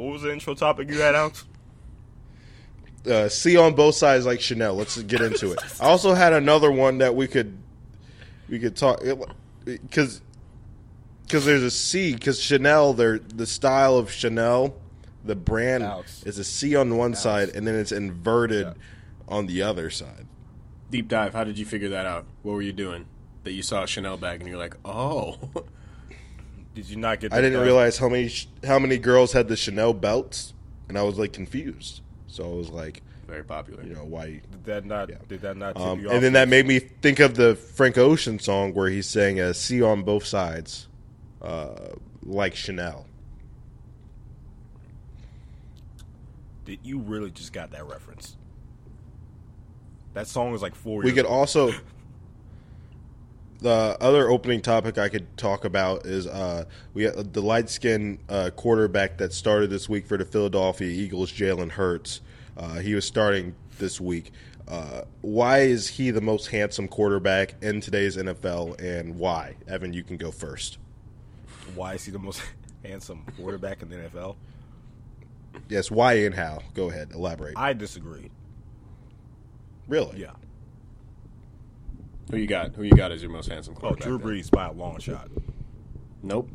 What was the intro topic you had, Alex? Uh, C on both sides like Chanel. Let's get into it. I also had another one that we could we could talk because because there's a C because Chanel they're the style of Chanel the brand Alex. is a C on one Alex. side and then it's inverted Yeah. on the other side. Deep dive. How did you figure that out? What were you doing that you saw a Chanel bag and you're like, oh, Did you not get? I didn't realize how many how many girls had the Chanel belts and I was like confused. So I was like, very popular. you know, why Did that not? Yeah. Did that not? Tip Um, you off? and then that made me think of the Frank Ocean song where he's saying a C on both sides, uh, like Chanel. Did you really just got that reference? That song was like four. We years could old. also the other opening topic I could talk about is uh, we the light skinned uh, quarterback that started this week for the Philadelphia Eagles, Jalen Hurts. Uh, he was starting this week. Uh, why is he the most handsome quarterback in today's NFL, and why? Evan, you can go first. Why is he the most handsome quarterback in the NFL? Yes, why and how? Go ahead, elaborate. I disagree. really? Yeah. Who you got? Who you got as your most handsome Oh. Drew then? Brees by a long shot. Nope.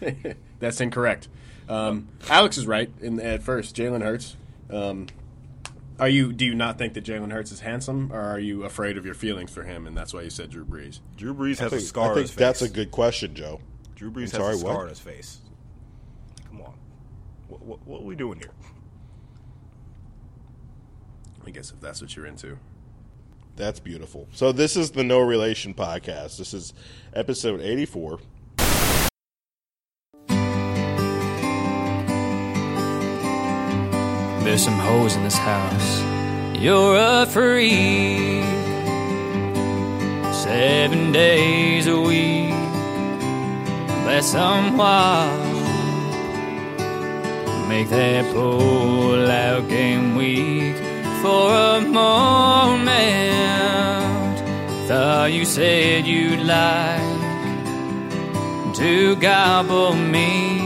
That's incorrect. Um, Alex is right in, at first. Jalen Hurts. Um, are you? Do you not think that Jalen Hurts is handsome, or are you afraid of your feelings for him, and that's why you said Drew Brees? Drew Brees has I a think, scar I on think his face. that's a good question, Joe. Drew Brees I'm has sorry, a scar what? on his face. Come on. What, what, what are we doing here? I guess if that's what you're into. That's beautiful. So this is the No Relation podcast. This is episode 84. There's some hoes in this house. You're a freak. Seven days a week. That's some wild. Make that pull out game week for a moment. Thought you said you'd like to gobble me.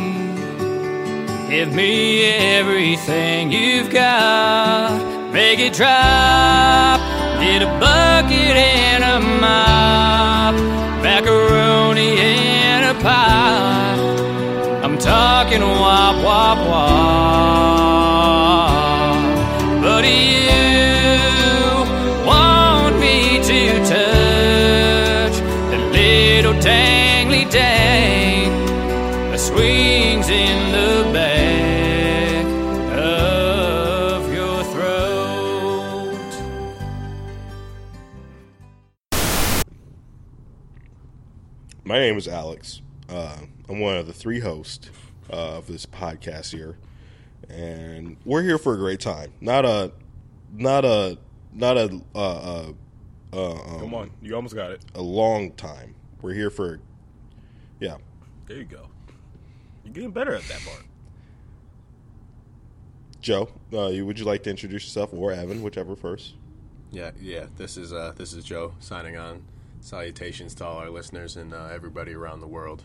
Give me everything you've got. Make it drop. Get a bucket and a mop. Macaroni and a pie. I'm talking wop, wop, wop. Is Alex. Uh, I'm one of the three hosts uh, of this podcast here, and we're here for a great time. Not a, not a, not a, uh, uh, uh, um, Come on. You almost got it. a long time. We're here for, yeah. There you go. You're getting better at that part. Joe, uh, you, would you like to introduce yourself, or Evan, whichever first? Yeah, yeah. This is uh, this is Joe signing on. Salutations to all our listeners and uh, everybody around the world.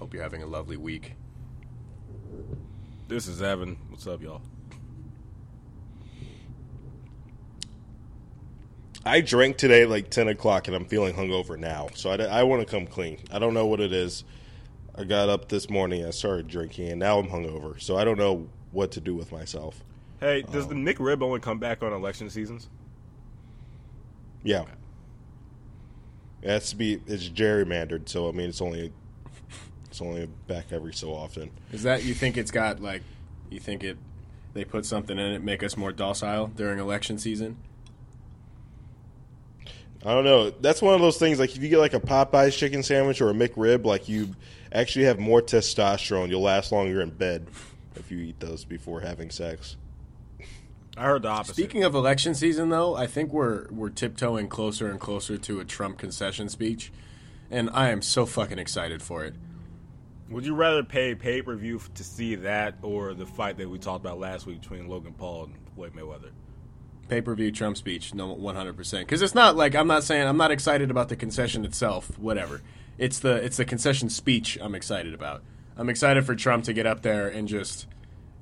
Hope you're having a lovely week. This is Evan. What's up, y'all? I drank today like 10 o'clock and I'm feeling hungover now. So I, I want to come clean. I don't know what it is. I got up this morning and I started drinking and now I'm hungover. So I don't know what to do with myself. Hey, does the McRib only come back on election seasons? Yeah. It has to be, it's gerrymandered. So I mean, it's only, it's only back every so often. Is that you think it's got like you think it they put something in it make us more docile during election season? I don't know. That's one of those things. Like if you get like a Popeyes chicken sandwich or a McRib, like you actually have more testosterone. You'll last longer in bed if you eat those before having sex. I heard the opposite. Speaking of election season, though, I think we're we're tiptoeing closer and closer to a Trump concession speech, and I am so fucking excited for it. Would you rather pay pay per view to see that or the fight that we talked about last week between Logan Paul and Floyd Mayweather? Pay per view Trump speech, no, one hundred percent. Because it's not like I'm not saying I'm not excited about the concession itself. Whatever, it's the it's the concession speech I'm excited about. I'm excited for Trump to get up there and just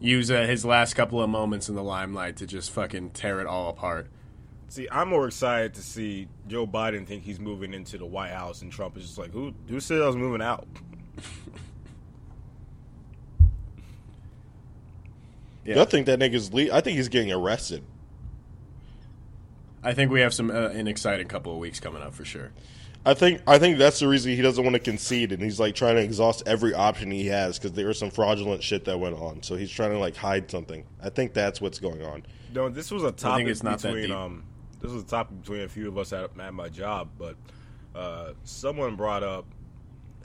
use uh, his last couple of moments in the limelight to just fucking tear it all apart. See, I'm more excited to see Joe Biden think he's moving into the White House, and Trump is just like, "Who? Who said I was moving out?" Yeah. I think that nigga's. Le- I think he's getting arrested. I think we have some uh, an exciting couple of weeks coming up for sure. I think I think that's the reason he doesn't want to concede, and he's like trying to exhaust every option he has because there was some fraudulent shit that went on. So he's trying to like hide something. I think that's what's going on. No, this was a topic it's not that between deep. um, this was a topic between a few of us at, at my job, but uh, someone brought up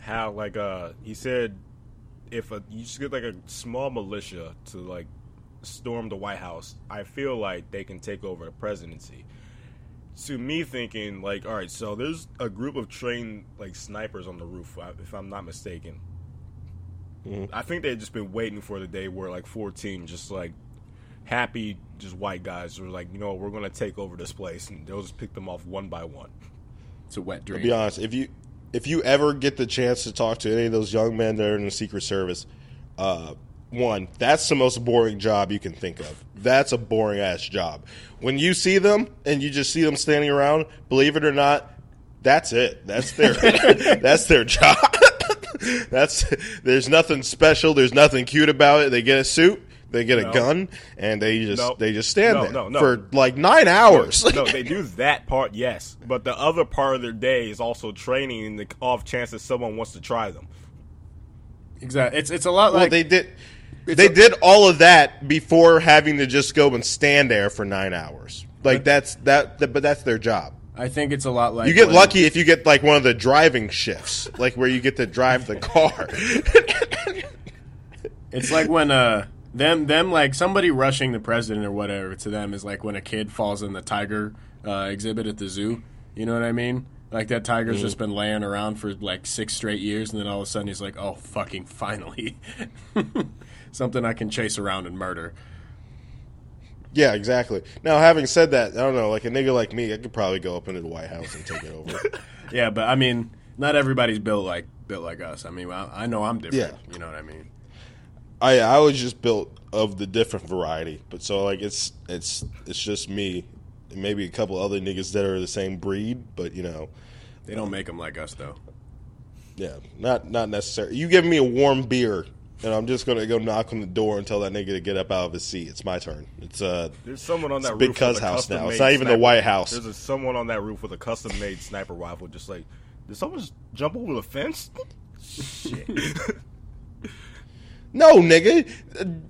how like uh, he said if a, you just get like a small militia to like storm the White House, I feel like they can take over the presidency. To me, thinking like, all right, so there's a group of trained like snipers on the roof, uh, if I'm not mistaken. I think they've just been waiting for the day where like four teams just like happy, just white guys were like, you know, we're gonna take over this place, and they'll just pick them off one by one. It's a wet To dream. be honest, if you if you ever get the chance to talk to any of those young men that are in the Secret Service, uh, one that's the most boring job you can think of. That's a boring ass job. When you see them and you just see them standing around, believe it or not, that's it. That's their that's their job. that's there's nothing special. There's nothing cute about it. They get a suit. They get a gun and they just No. they just stand No, there no, no. for like nine hours. no, they do that part, yes, but the other part of their day is also training in the off chance that someone wants to try them. Exactly. It's it's a lot Well, like they did. They did all of that before having to just go and stand there for nine hours. Like that's that, that- but that's their job. I think it's a lot like You get when- lucky if you get like one of the driving shifts, like where you get to drive the car. It's like when uh them them like somebody rushing the president or whatever to them is like when a kid falls in the tiger uh, exhibit at the zoo. You know what I mean? Like that tiger's just been laying around for like six straight years, and then all of a sudden he's like, "Oh, fucking finally, something I can chase around and murder." yeah, exactly. Now, having said that, I don't know, like a nigga like me, I could probably go up into the White House and take it over. Yeah, but I mean, not everybody's built like built like us. I mean, I, I know I'm different. Yeah. You know what I mean? I I was just built of the different variety, but so like it's it's it's just me, and maybe a couple other niggas that are the same breed, but you know. They don't make them like us though. Yeah, not not necessary. You give me a warm beer, and I'm just gonna go knock on the door and tell that nigga to get up out of his seat. It's my turn. It's uh, There's someone on that Big Cuz house now. It's not even the White House. There's a, someone on that roof with a custom-made sniper rifle, just like, did someone just jump over the fence? Shit. no nigga.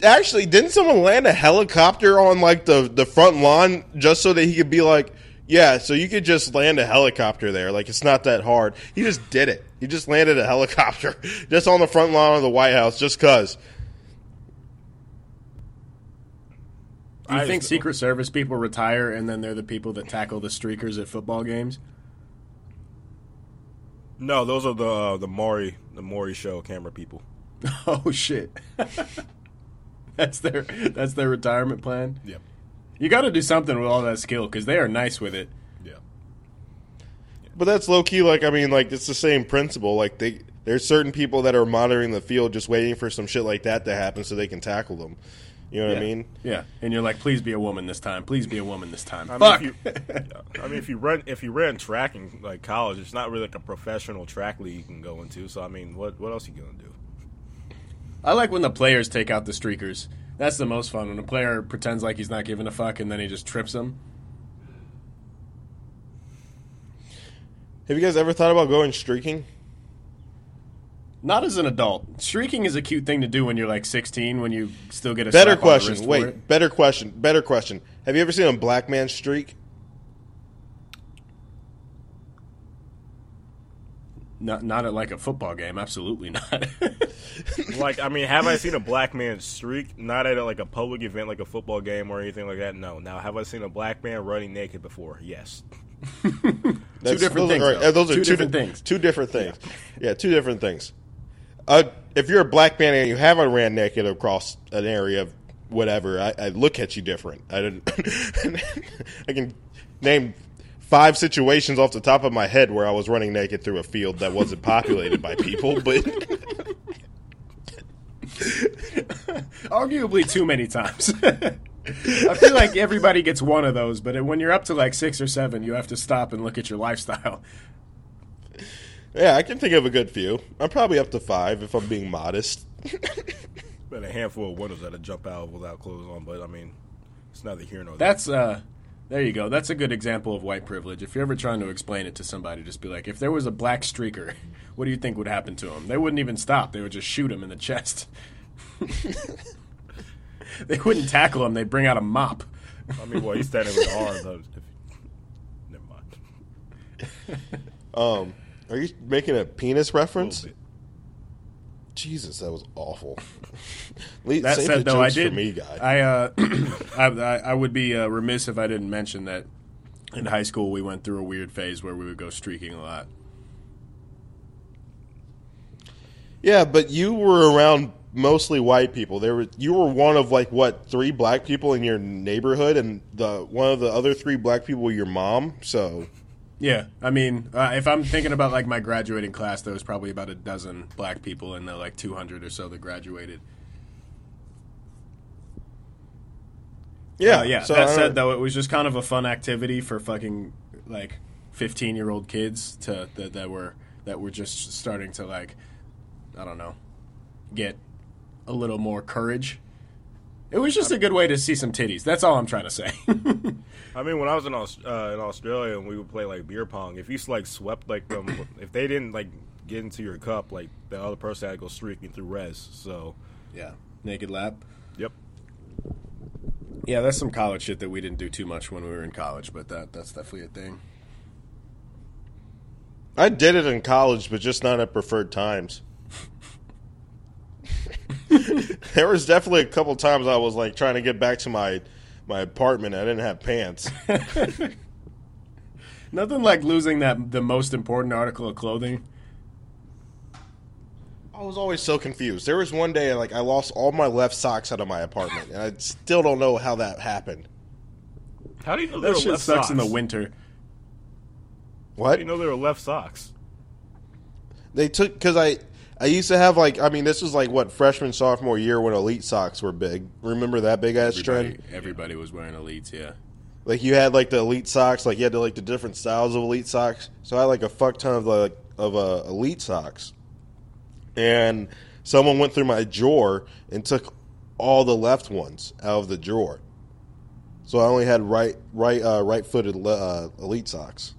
Actually, didn't someone land a helicopter on like the the front lawn just so that he could be like, yeah, so you could just land a helicopter there. Like it's not that hard. He just did it. He just landed a helicopter just on the front lawn of the White House just cause. Do you I- think Secret Service people retire and then they're the people that tackle the streakers at football games? no, those are the uh, the Maury the Maury show camera people. Oh shit. that's their that's their retirement plan. Yep. You got to do something with all that skill because they are nice with it. Yeah. But that's low key. Like I mean, like it's the same principle. Like they, there's certain people that are monitoring the field, just waiting for some shit like that to happen so they can tackle them. You know what I mean? Yeah, and you're like, please be a woman this time. Please be a woman this time. I mean, Fuck. if you. I mean, if you run if you ran track in like college, it's not really like a professional track league you can go into. So I mean, what what else you gonna do? I like when the players take out the streakers. That's the most fun when a player pretends like he's not giving a fuck and then he just trips them. Have you guys ever thought about going streaking? Not as an adult. Streaking is a cute thing to do when you're like 16, when you still get a Better slap on the wrist question. Wait, it. better question. Better question. Have you ever seen a black man streak? Not not at like a football game. Absolutely not. Like, I mean, have I seen a black man streak? Not at like a public event, like a football game or anything like that. No. Now, have I seen a black man running naked before? Yes. That's- different those things, Are, those are Two two, different di- things. Two different things. Yeah, two different things. Uh, if you're a black man and you haven't ran naked across an area of whatever, I, I look at you different. I didn't. I can name five situations off the top of my head where I was running naked through a field that wasn't populated by people, but Arguably too many times. I feel like everybody gets one of those, but when you're up to like six or seven, you have to stop and look at your lifestyle. Yeah, I can think of a good few. I'm probably up to five if I'm being modest. but a handful of windows that I jump out without clothes on, but I mean, it's neither here nor there. That's uh there you go. That's a good example of white privilege. If you're ever trying to explain it to somebody, just be like, if there was a black streaker, what do you think would happen to him? They wouldn't even stop. They would just shoot him in the chest. they wouldn't tackle him. They'd bring out a mop. I mean, well, he's standing with arms. though. If- Never mind. Um, are you making a penis reference? little bit. Jesus, that was awful. That save said, though, I did. for me, guy. I, uh, I, I I would be uh, remiss if I didn't mention that in high school we went through a weird phase where we would go streaking a lot. yeah, but you were around mostly white people. There were you were one of like what three black people in your neighborhood, and the one of the other three black people your mom. So Yeah, I mean, uh, if I'm thinking about like my graduating class, there was probably about a dozen black people and the like 200 or so that graduated. yeah, Uh, yeah. So that said, though, it was just kind of a fun activity for fucking like 15 year old kids to that, that were that were just starting to like, I don't know, get a little more courage. It was just a good way to see some titties. That's all I'm trying to say. I mean, when I was in Aus- uh, in Australia and we would play like beer pong, if you like swept like them, if they didn't like get into your cup, like the other person had to go streaking through res. So, yeah, naked lap. yep. Yeah, that's some college shit that we didn't do too much when we were in college, but that that's definitely a thing. I did it in college, but just not at preferred times. there was definitely a couple times I was like trying to get back to my my apartment. I didn't have pants. Nothing like losing that the most important article of clothing. I was always so confused. There was one day like I lost all my left socks out of my apartment, and I still don't know how that happened. How do you know there That shit left sucks socks? in the winter. How What do you know there were left socks? they took because I I used to have like I mean this was like what freshman sophomore year when elite socks were big. Remember that big ass Everybody, trend? everybody was wearing elites, yeah. Like you had like the elite socks, like you had the, like the different styles of elite socks. So I had like a fuck ton of like of uh, elite socks, and someone went through my drawer and took all the left ones out of the drawer. So I only had right right uh, right footed uh, elite socks.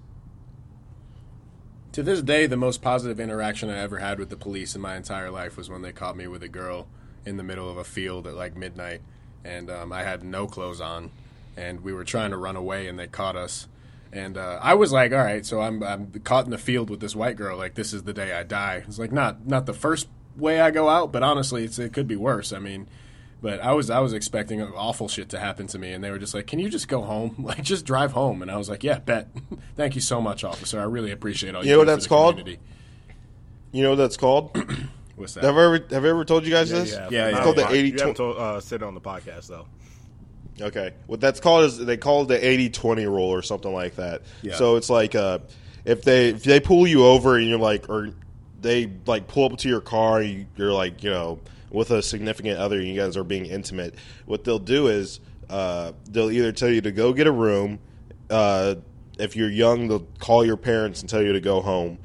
To this day, the most positive interaction I ever had with the police in my entire life was when they caught me with a girl in the middle of a field at like midnight, and um, I had no clothes on, and we were trying to run away, and they caught us. And uh, I was like, "All right, so I'm I'm caught in the field with this white girl. Like this is the day I die." It's like not not the first way I go out, but honestly, it's, it could be worse. I mean, but I was I was expecting awful shit to happen to me, and they were just like, "Can you just go home? Like, just drive home." And I was like, "Yeah, bet. Thank you so much, officer. I really appreciate all you, You know what that's called? community." You know what that's called? What's that? have I ever have I ever told you guys this? Yeah, Yeah, not it's on called the 80 You haven't told, uh, said it on the podcast though. Okay. What that's called is they call it the 80-20 rule or something like that. Yeah. So it's like uh, if they if they pull you over and you're like or they like pull up to your car and you, you're like, you know, with a significant other and you guys are being intimate, what they'll do is uh, they'll either tell you to go get a room, uh, if you're young, they'll call your parents and tell you to go home.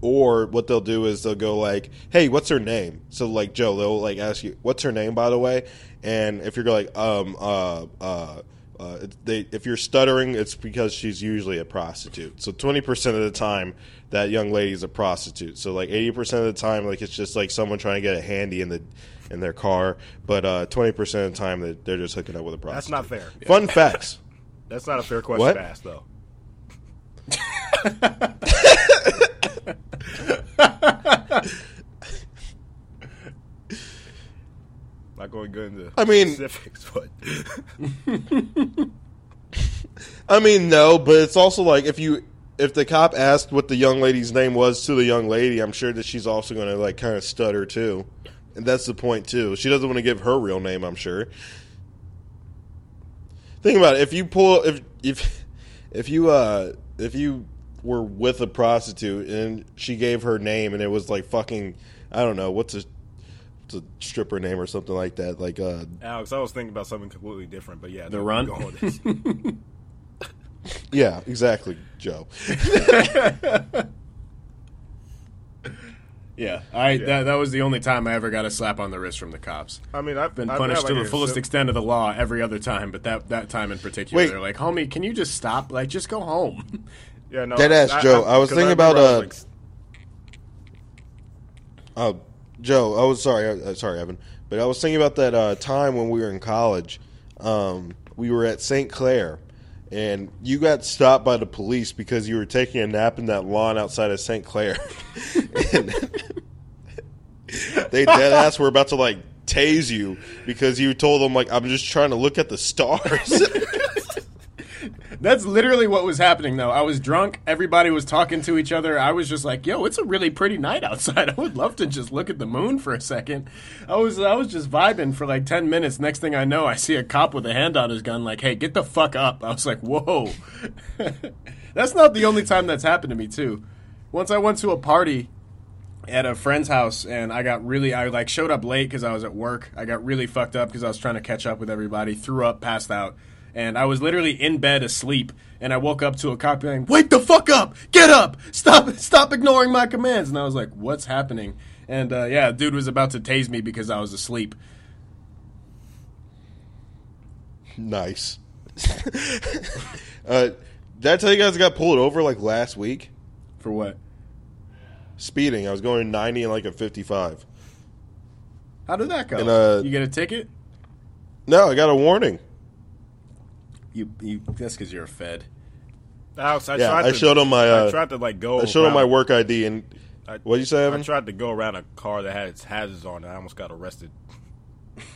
Or what they'll do is they'll go like, "Hey, what's her name?" So like Joe, they'll like ask you, "What's her name?" By the way, and if you're like, um, uh, uh, uh, it- they, if you're stuttering, it's because she's usually a prostitute. So twenty percent of the time, that young lady's a prostitute. So like eighty percent of the time, like it's just like someone trying to get a handy in the in their car. But twenty percent of the time, they- they're just hooking up with a prostitute. That's not fair. Fun facts. That's not a fair question What? to ask though. Not going to go into I mean- specifics, but I mean, no, but it's also like if you if the cop asked what the young lady's name was to the young lady, I'm sure that she's also going to like kind of stutter too, and that's the point too. She doesn't want to give her real name. I'm sure. Think about it. If you pull if if if you uh if you were with a prostitute and she gave her name and it was like fucking I don't know what's a it's a stripper name or something like that. Like uh, Alex, I was thinking about something completely different, but yeah, The no, Run? going this. yeah, exactly, Joe. Yeah, I That, that was the only time I ever got a slap on the wrist from the cops. I mean, I've Been I've punished had, to the a fullest sim- extent of the law every other time, but that that time in particular, Wait. they're like, "Homie, can you just stop? Like, just go home." Yeah, no, Dead ass, Joe. I was 'cause thinking remember about, I uh, was, Uh, Joe, I was sorry, uh, sorry, Evan, but I was thinking about that uh, time when we were in college. Um, we were at St. Clair, and you got stopped by the police because you were taking a nap in that lawn outside of St. Clair. they dead ass were about to like tase you because you told them like I'm just trying to look at the stars. That's literally what was happening, though. I was drunk. Everybody was talking to each other. I was just like, "Yo, it's a really pretty night outside. I would love to just look at the moon for a second. I was, I was just vibing for like ten minutes. Next thing I know, I see a cop with a hand on his gun, like, "Hey, get the fuck up!" I was like, "Whoa." that's not the only time that's happened to me, too. Once I went to a party at a friend's house and I got really I like showed up late because I was at work. I got really fucked up because I was trying to catch up with everybody. Threw up, passed out, and I was literally in bed asleep. And I woke up to a cop saying, "Wake the fuck up! Get up! Stop! Stop ignoring my commands!" And I was like, "What's happening?" And uh, yeah, dude was about to tase me because I was asleep. nice. uh, did I tell you guys I got pulled over like last week? For what? Speeding. I was going 90 and like a 55. How did that go? And, uh, you get a ticket? No, I got a warning. You, you that's because you're a Fed. Alex, I Yeah, tried I to, showed him my, I uh, tried to like go. I showed him my work ID and I- what would you say, I tried to go around a car that had its hazards on, and I almost got arrested.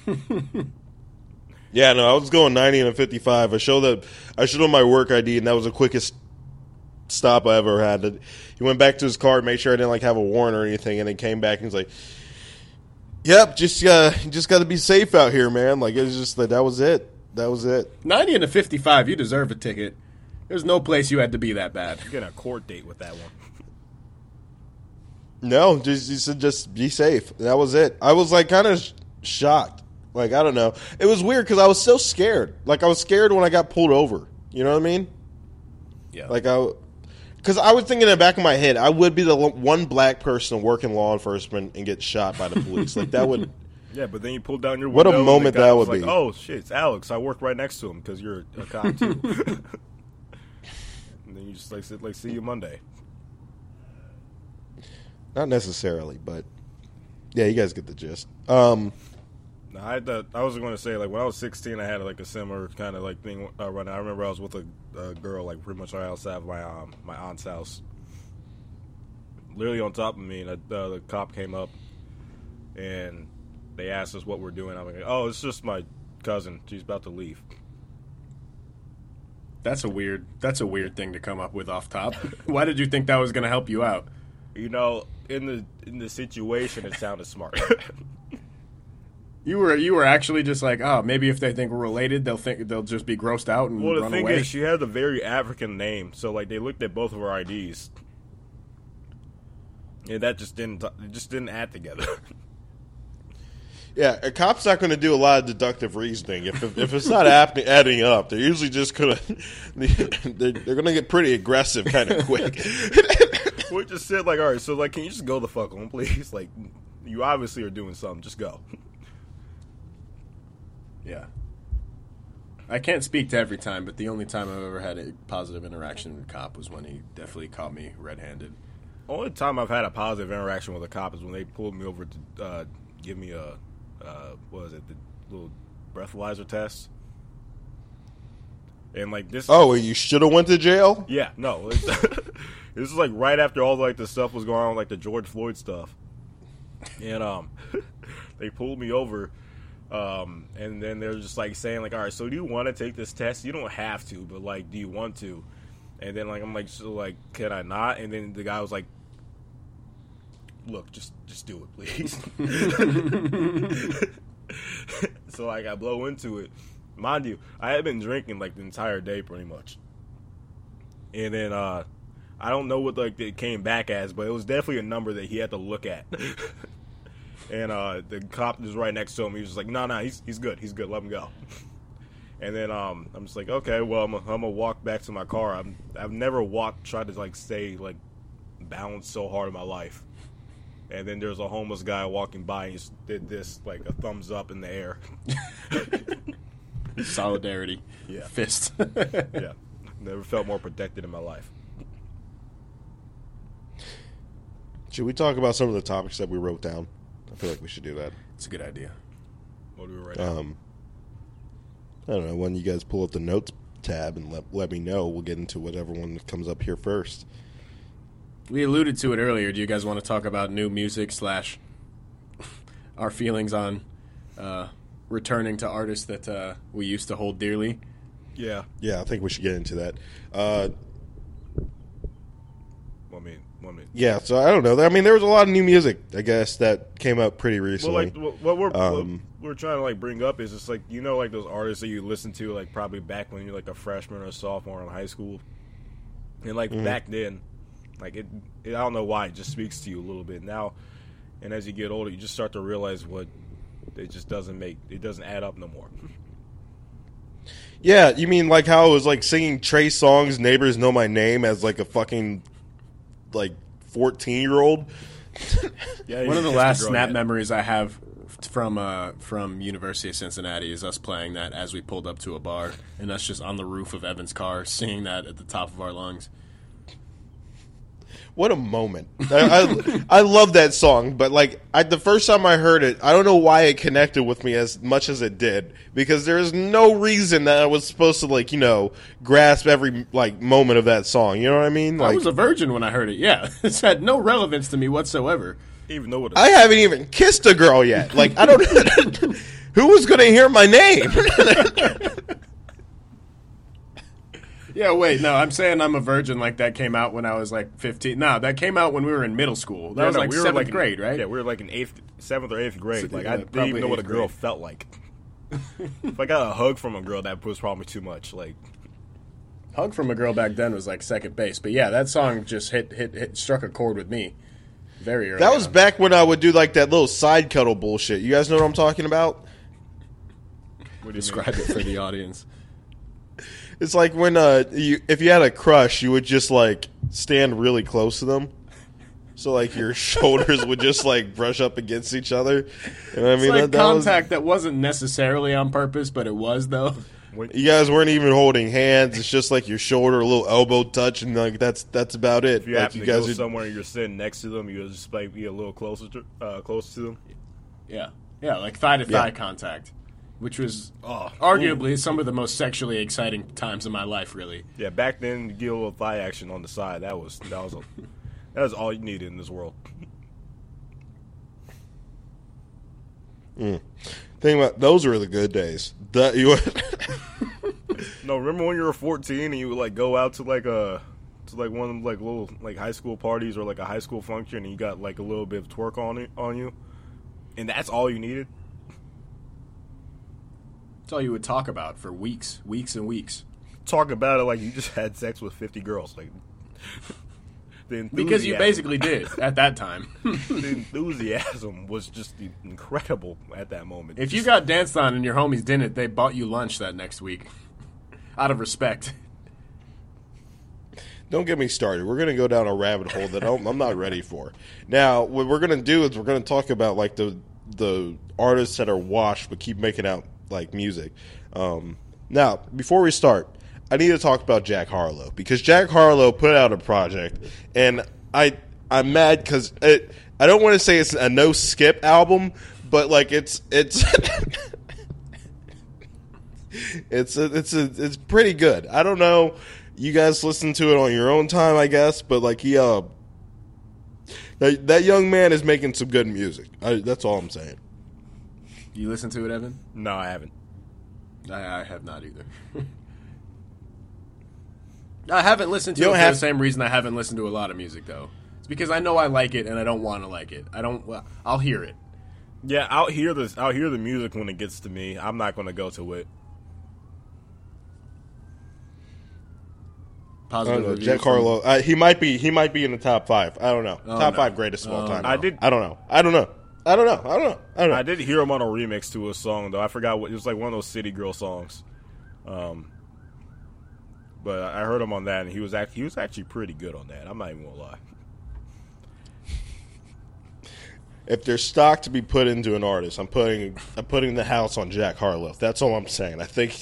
Yeah, no, I was going 90 and a 55. I showed that I showed him my work ID, and that was the quickest stop I ever had. He went back to his car, made sure I didn't like have a warrant or anything, and then came back and was like, "Yep, just uh, you just got to be safe out here, man." Like it was just that that was it. That was it. Ninety and a fifty-five. You deserve a ticket. There's no place you had to be that bad. You're getting a court date with that one. No, just he said just be safe. That was it. I was like kind of sh- shocked. Like I don't know. It was weird because I was so scared. Like I was scared when I got pulled over. You know what I mean? Yeah. Like I, because I was thinking in the back of my head, I would be the lo- one black person working law enforcement and get shot by the police. like that would. Yeah, but then you pulled down your What a window. and the moment that would like, be. Oh shit, it's Alex. I work right next to him because you're a cop too. and then you just like sit like see you Monday. Not necessarily, but yeah, you guys get the gist. Um, No, I I was going to say like when I was 16, I had like a similar kind of like thing uh, running. I remember I was with a, a girl like pretty much right outside of my um, my aunt's house, literally on top of me, and uh, the cop came up and they asked us what we're doing. I'm like, oh, it's just my cousin. She's about to leave. That's a weird. That's a weird thing to come up with off top. Why did you think that was going to help you out? You know, in the in the situation, it sounded smart. You were you were actually just like, oh, maybe if they think we're related, they'll think they'll just be grossed out and well, the run thing away. is, she had a very African name, so like they looked at both of our IDs, and that just didn't it just didn't add together. yeah, a cop's not going to do a lot of deductive reasoning if if it's not add- adding up. They're usually just going to they're, they're going to get pretty aggressive kind of quick. we just said like, all right, so like, can you just go the fuck on, please? Like, you obviously are doing something. Just go. yeah. I can't speak to every time, but the only time I've ever had a positive interaction with a cop was when he definitely caught me red-handed. Only time I've had a positive interaction with a cop is when they pulled me over to uh, give me a uh, what was it, the little breathalyzer test. And like this, oh, you should have went to jail. Yeah, no. This is like right after all like the stuff was going on, like the George Floyd stuff, and um, they pulled me over, um, and then they're just like saying like, all right, so do you want to take this test? You don't have to, but like, do you want to? And then like I'm like, so like, can I not? And then the guy was like, look, just just do it, please. so like I blow into it. Mind you, I had been drinking like the entire day pretty much. And then uh I don't know what like it came back as, but it was definitely a number that he had to look at. and uh, the cop was right next to him. He was just like, "No, no, he's he's good. He's good. Let him go." And then um, I'm just like, "Okay, well, I'm, I'm gonna walk back to my car. I'm, I've never walked, tried to like stay like balanced so hard in my life." And then there's a homeless guy walking by. And he did this like a thumbs up in the air. Solidarity. Yeah. Fist. yeah, never felt more protected in my life. Should we talk about some of the topics that we wrote down? I feel like we should do that. It's a good idea. What do we write down? Um, I don't know. When you guys pull up the notes tab and let let me know, we'll get into whatever one that comes up here first. We alluded to it earlier. Do you guys want to talk about new music slash our feelings on uh, returning to artists that uh, we used to hold dearly? Yeah, Yeah, I think we should get into that. Uh, I mean, I mean, yeah, so I don't know. I mean, there was a lot of new music, I guess, that came up pretty well, recently. like what what we're Um, what we're trying to like bring up is just like you know like those artists that you listen to like probably back when you're like a freshman or a sophomore in high school, and like Mm-hmm. back then, like it, it I don't know why it just speaks to you a little bit now, and as you get older, you just start to realize what it just doesn't make it doesn't add up no more. yeah, you mean like how it was like singing Trey Songz, "Neighbors Know My Name" as like a fucking like fourteen year old. Yeah, One of the last kissed a girl snap yet. memories I have from uh, from University of Cincinnati is us playing that as we pulled up to a bar, and us just on the roof of Evan's car singing that at the top of our lungs. What a moment! I, I I love that song, but like I, the first time I heard it, I don't know why it connected with me as much as it did because there is no reason that I was supposed to like you know grasp every like moment of that song. You know what I mean? I was a virgin when I heard it. Yeah, it's had no relevance to me whatsoever. even though it I haven't even kissed a girl yet. Like I don't. who was going to hear my name? Yeah, wait, no, I'm saying I'm a virgin. Like that came out when I was like 15. No, that came out when we were in middle school. That Yeah, was no, like we were, seventh like in- grade, right? Yeah, we were like in eighth, seventh or eighth grade. So, Like yeah, I didn't even know what a girl grade. felt like. if I got a hug from a girl, that was probably too much. Like Hug from a girl back then was like second base, but yeah, that song just hit hit hit struck a chord with me very early. that was on. back when I would do like that little side cuddle bullshit. You guys know what I'm talking about? what do you Describe it for the audience. It's like when uh, you if you had a crush, you would just like stand really close to them. So like your shoulders would just like brush up against each other. And I mean like that, that was- contact that wasn't necessarily on purpose, but it was though. You guys weren't even holding hands. It's just like your shoulder, a little elbow touch, and like that's that's about it. If you like happen you to guys go are, somewhere and you're sitting next to them, you just like be a little closer to uh, close to them. Yeah, yeah, like thigh to thigh Yeah. contact, which was Oh, arguably some of the most sexually exciting times of my life. Really, Yeah, back then, you get a little thigh action on the side. That was that was a, that was all you needed in this world. Mm. think about those were the good days. That you No, remember when you were 14 and you would like go out to like a to like one of them like little like high school parties or like a high school function and you got like a little bit of twerk on it on you, and that's all you needed. That's all you would talk about for weeks, weeks and weeks. Talk about it like you just had sex with 50 girls, like Because you basically did at that time. the enthusiasm was just incredible at that moment. if you got danced on and your homies didn't, they bought you lunch that next week, out of respect. Don't get me started. We're going to go down a rabbit hole that I'm, I'm not ready for. Now, what we're going to do is we're going to talk about like the the artists that are washed but keep making out like music. Um, now, before we start, I need to talk about Jack Harlow because Jack Harlow put out a project, and I I'm mad because it. I don't want to say it's a no skip album, but like it's it's. It's a, it's a, it's pretty good. I don't know. You guys listen to it on your own time, I guess, but like he uh that, young man is making some good music. I, that's all I'm saying. You listen to it, Evan? no, I haven't. I, I have not either. I haven't listened to You it for have- the same reason I haven't listened to a lot of music, though. It's because I know I like it and I don't want to like it. I don't. Well, I'll hear it. Yeah, I'll hear this. I'll hear the music when it gets to me. I'm not going to go to it. I Positive don't know. Jack from- Harlow. Uh, he might be. He might be in the top five. I don't know. Oh, top no. five greatest of all Oh, time. no. I did- I don't know. I don't know. I don't know. I don't know. I don't know. I did hear him on a remix to a song though. I forgot what it was like one of those City Girl songs. Um, but I heard him on that, and he was act- he was actually pretty good on that. I'm not even gonna lie. if there's stock to be put into an artist, I'm putting I'm putting the house on Jack Harlow. That's all I'm saying. I think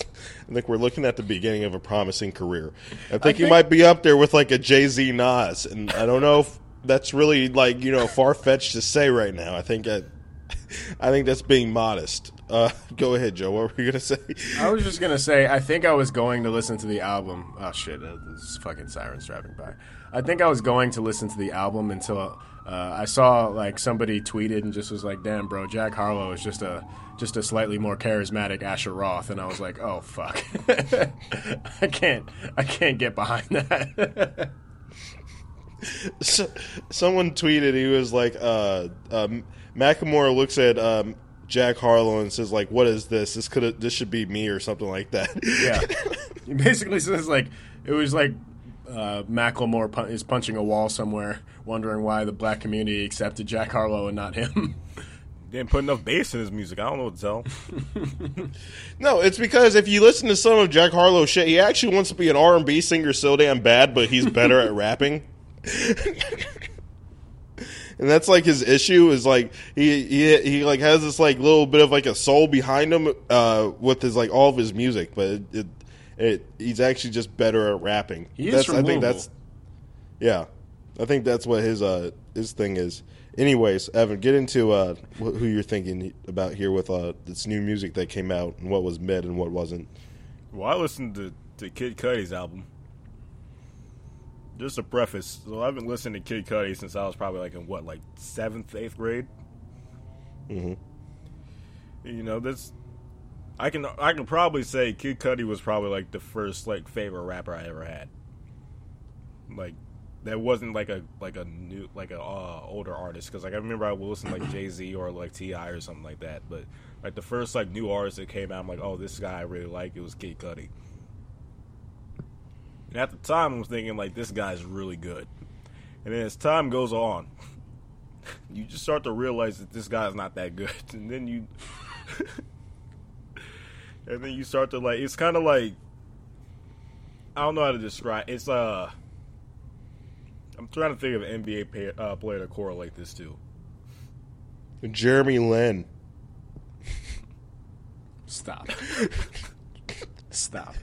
I think we're looking at the beginning of a promising career. I think, he think- might be up there with like a Jay Z Nas, and I don't know if that's really like you know far fetched to say right now. I think I, I think that's being modest. Uh, go ahead, Joe. What were you gonna say? I was just gonna say, I think I was going to listen to the album. Oh shit, uh, this fucking sirens driving by. I think I was going to listen to the album until uh, I saw like somebody tweeted and just was like, "Damn, bro, Jack Harlow is just a just a slightly more charismatic Asher Roth," and I was like, "Oh fuck, I can't, I can't get behind that." So, someone tweeted he was like uh, um, Macklemore looks at um, Jack Harlow and says like what is this this could this should be me or something like that yeah, he basically says like it was like uh, Macklemore pu- is punching a wall somewhere, wondering why the black community accepted Jack Harlow and not him. Didn't put enough bass in his music. I don't know what to tell. no it's because if you listen to some of Jack Harlow's shit he actually wants to be an R&B singer so damn bad but he's better at rapping and that's like his issue is like he he he like has this like little bit of like a soul behind him uh with his like all of his music but it, it, it he's actually just better at rapping He is that's, from I think Louisville. that's yeah I think that's what his uh his thing is anyways Evan get into uh who you're thinking about here with uh this new music that came out and what was mid and what wasn't Well, I listened to, to Kid Cudi's album. Just a preface. So I've been listening to Kid Cudi since I was probably like in what, like seventh, eighth grade. mm-hmm. You know, this. I can I can probably say Kid Cudi was probably like the first like favorite rapper I ever had. Like, that wasn't like a like a new like a uh, older artist because like I remember I would listen like Jay Z or like T.I. or something like that. But like the first like new artist that came out, I'm like, oh, this guy I really like. It was Kid Cudi. And at the time, I was thinking like this guy's really good. And then as time goes on, you just start to realize that this guy's not that good, and then you, and then you start to like. It's kind of like I don't know how to describe. It's uh, I'm trying to think of an NBA pay, uh, player to correlate this to. Jeremy Lin Stop. Stop.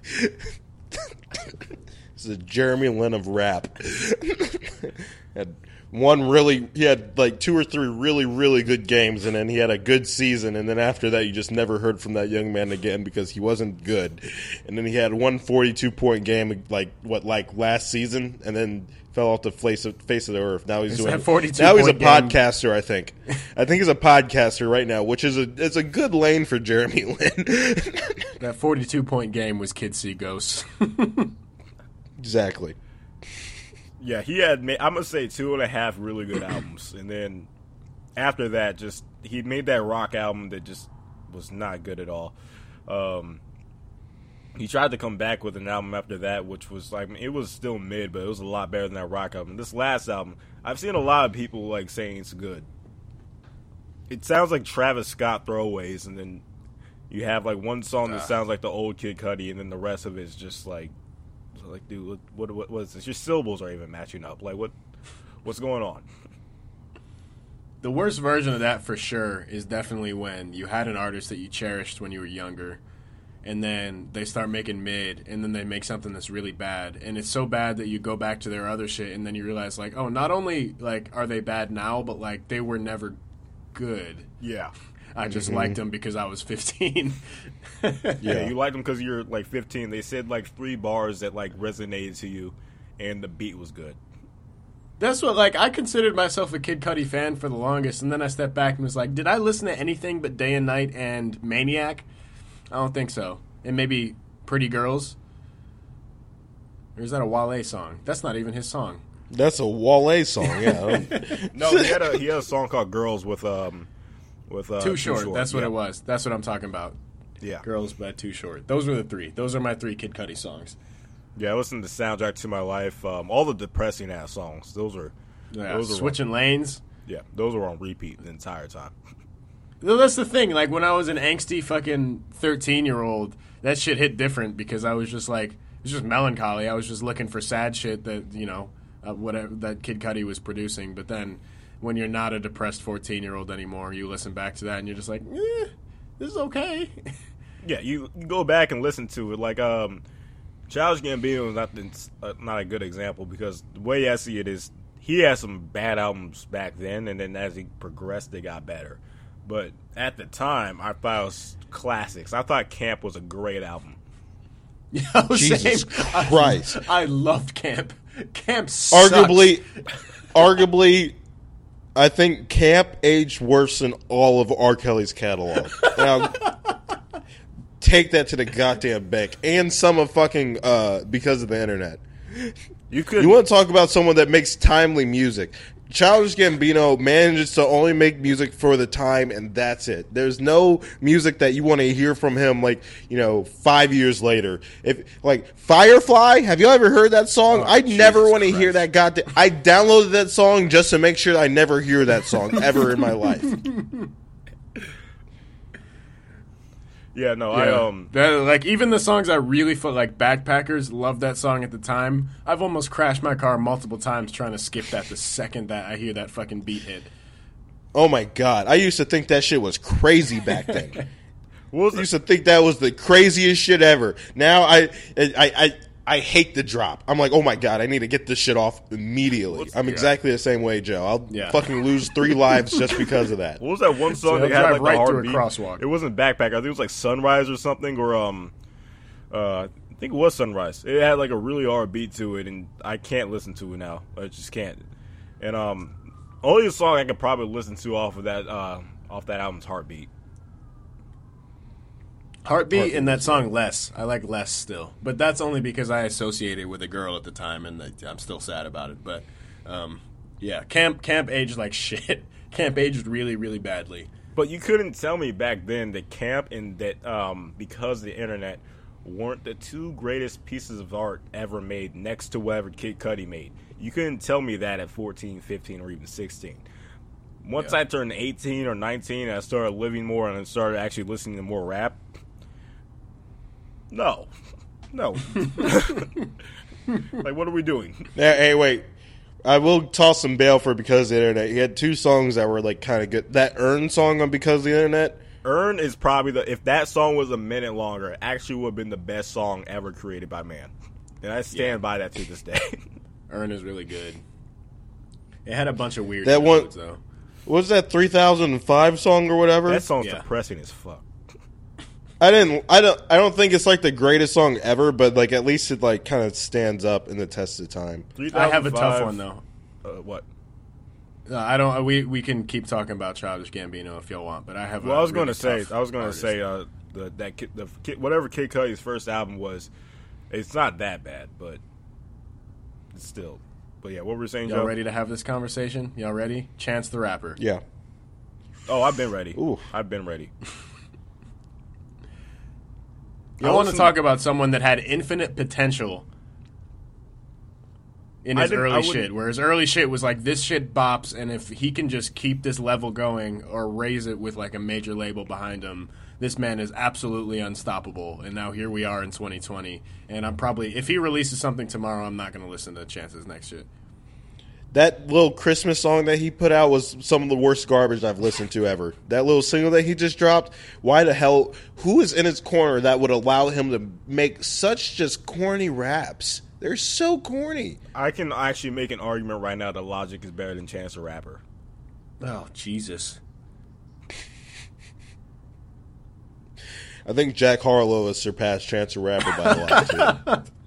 This is Jeremy Lin of rap. had one really, he had like two or three really, really good games, and then he had a good season, and then after that, you just never heard from that young man again because he wasn't good. And then he had one 42 point game, like what, like last season, and then fell off the face of, face of the earth. Now he's doing. 42 now he's a game- podcaster, I think. I think he's a podcaster right now, which is a it's a good lane for Jeremy Lin. That 42 point game was Kids See Ghosts. exactly. Yeah, he had. Ma- I'm gonna say two and a half really good albums, and then after that, just he made that rock album that just was not good at all. Um, he tried to come back with an album after that, which was like it was still mid, but it was a lot better than that rock album. This last album, I've seen a lot of people like saying it's good. It sounds like Travis Scott throwaways, and then you have like one song that sounds like the old Kid Cudi, and then the rest of it is just like, like, dude, what, what, what was this? Your syllables are even matching up. Like, what, what's going on? the worst version of that for sure is definitely when you had an artist that you cherished when you were younger and then they start making mid and then they make something that's really bad and it's so bad that you go back to their other shit and then you realize like oh not only like are they bad now but like they were never good Yeah, i just liked them because i was 15 yeah. You liked them because you're like 15. They said like three bars that like resonated to you, and the beat was good. That's what like I considered myself a Kid Cudi fan for the longest, and then I stepped back and was like, did I listen to anything but Day and Night and Maniac? I don't think so. And maybe Pretty Girls. Or is that a Wale song? That's not even his song. That's a Wale song, yeah. No, he had a he had a song called "Girls" with um with uh, Too short. That's what yeah. it was. That's what I'm talking about. Yeah, Girls but Too Short. Those were the three. Those are my three Kid Cudi songs. yeah. I listened to soundtrack to my life. Um, all the depressing ass songs. Those are Yeah, those are switching lanes. Yeah, those were on repeat the entire time. Well, That's the thing. Like when I was an angsty fucking thirteen year old, that shit hit different because I was just like it was just melancholy. I was just looking for sad shit that you know uh, whatever that Kid Cudi was producing. But then when you're not a depressed fourteen year old anymore, you listen back to that and you're just like, eh, this is okay. Yeah, you, you go back and listen to it. Like, um, Childish Gambino is not the, uh, not a good example because the way I see it is he had some bad albums back then, and then as he progressed, they got better. But at the time, I thought it was classics. I thought Camp was a great album. Yeah, Jesus same. Christ. I, I loved Camp. Camp sucked. arguably, arguably, I think Camp aged worse than all of R. Kelly's catalog. Now, take that to the goddamn bank, and some of fucking uh, because of the internet. You could You want to talk about someone that makes timely music? Childish Gambino manages to only make music for the time, and that's it. There's no music that you want to hear from him, like you know, five years later. If like Firefly, have you ever heard that song? Oh, I never want to hear that goddamn. I downloaded that song just to make sure I never hear that song ever in my life. yeah, no, Yeah. I um, That- like even the songs I really felt like backpackers loved that song at the time. I've almost crashed my car multiple times trying to skip that the second that I hear that fucking beat hit. Oh my god, I used to think that shit was crazy back then. I used to think that was the craziest shit ever. Now I, I, I, I hate the drop. I'm like, oh my god, I need to get this shit off immediately. What's- I'm yeah. exactly the same way, Joe. I'll Yeah. fucking lose three lives just because of that. What was that one song So that he'll had drive like right the through hard a beat? crosswalk. It wasn't Backpack. I think it was like Sunrise or something, or um, uh, I think it was Sunrise. It had like a really hard beat to it, and I can't listen to it now. I just can't. And um, only song I could probably listen to off of that uh off that album's Heartbeat. Heartbeat and that song Less. I like Less still. But that's only because I associated with a girl at the time and I'm still sad about it. But um, yeah, Camp Camp aged like shit. Camp aged really really badly. But you couldn't tell me back then that Camp and that um, because of the internet weren't the two greatest pieces of art ever made next to whatever Kid Cudi made. You couldn't tell me that at 14, 15, or even 16. Once Yeah. I turned 18 or 19 and I started living more and I started actually listening to more rap, no. No. like, what are we doing? Yeah, hey, wait. I will toss some bail for because of the internet. He had two songs that were like kind of good. That Earn song on because of the internet. Earn is probably the if that song was a minute longer, it actually would have been the best song ever created by man. And I stand Yeah. by that to this day. Earn is really good. It had a bunch of weird That one- notes, though. What was that 3005 song or whatever? that song's Yeah. depressing as fuck. I didn't. I don't. I don't think it's like the greatest song ever, but like at least it like kind of stands up in the test of time. I have a tough one though. Uh, what? Uh, I don't. We we can keep talking about Childish Gambino if y'all want, but I have. Well, I I was going to say, I was going to say, uh, the, that kid, the kid, whatever Kid Cudi's first album was, it's not that bad, but it's still. But yeah, what were we saying, Y'all Joe? ready to have this conversation? Y'all ready? Chance the Rapper. Yeah. Oh, I've been ready. Ooh. I've been ready. I want to talk about someone that had infinite potential in his early shit, where his early shit was like this shit bops, and if he can just keep this level going or raise it with like a major label behind him, this man is absolutely unstoppable. And now here we are in 2020, and I'm probably if he releases something tomorrow, I'm not going to listen to Chance's next shit. That little Christmas song that he put out was some of the worst garbage I've listened to ever. That little single that he just dropped, why the hell? Who is in his corner that would allow him to make such just corny raps? They're so corny. I can actually make an argument right now that Logic is better than Chance the Rapper. Oh Jesus! I think Jack Harlow has surpassed Chance the Rapper by a lot too.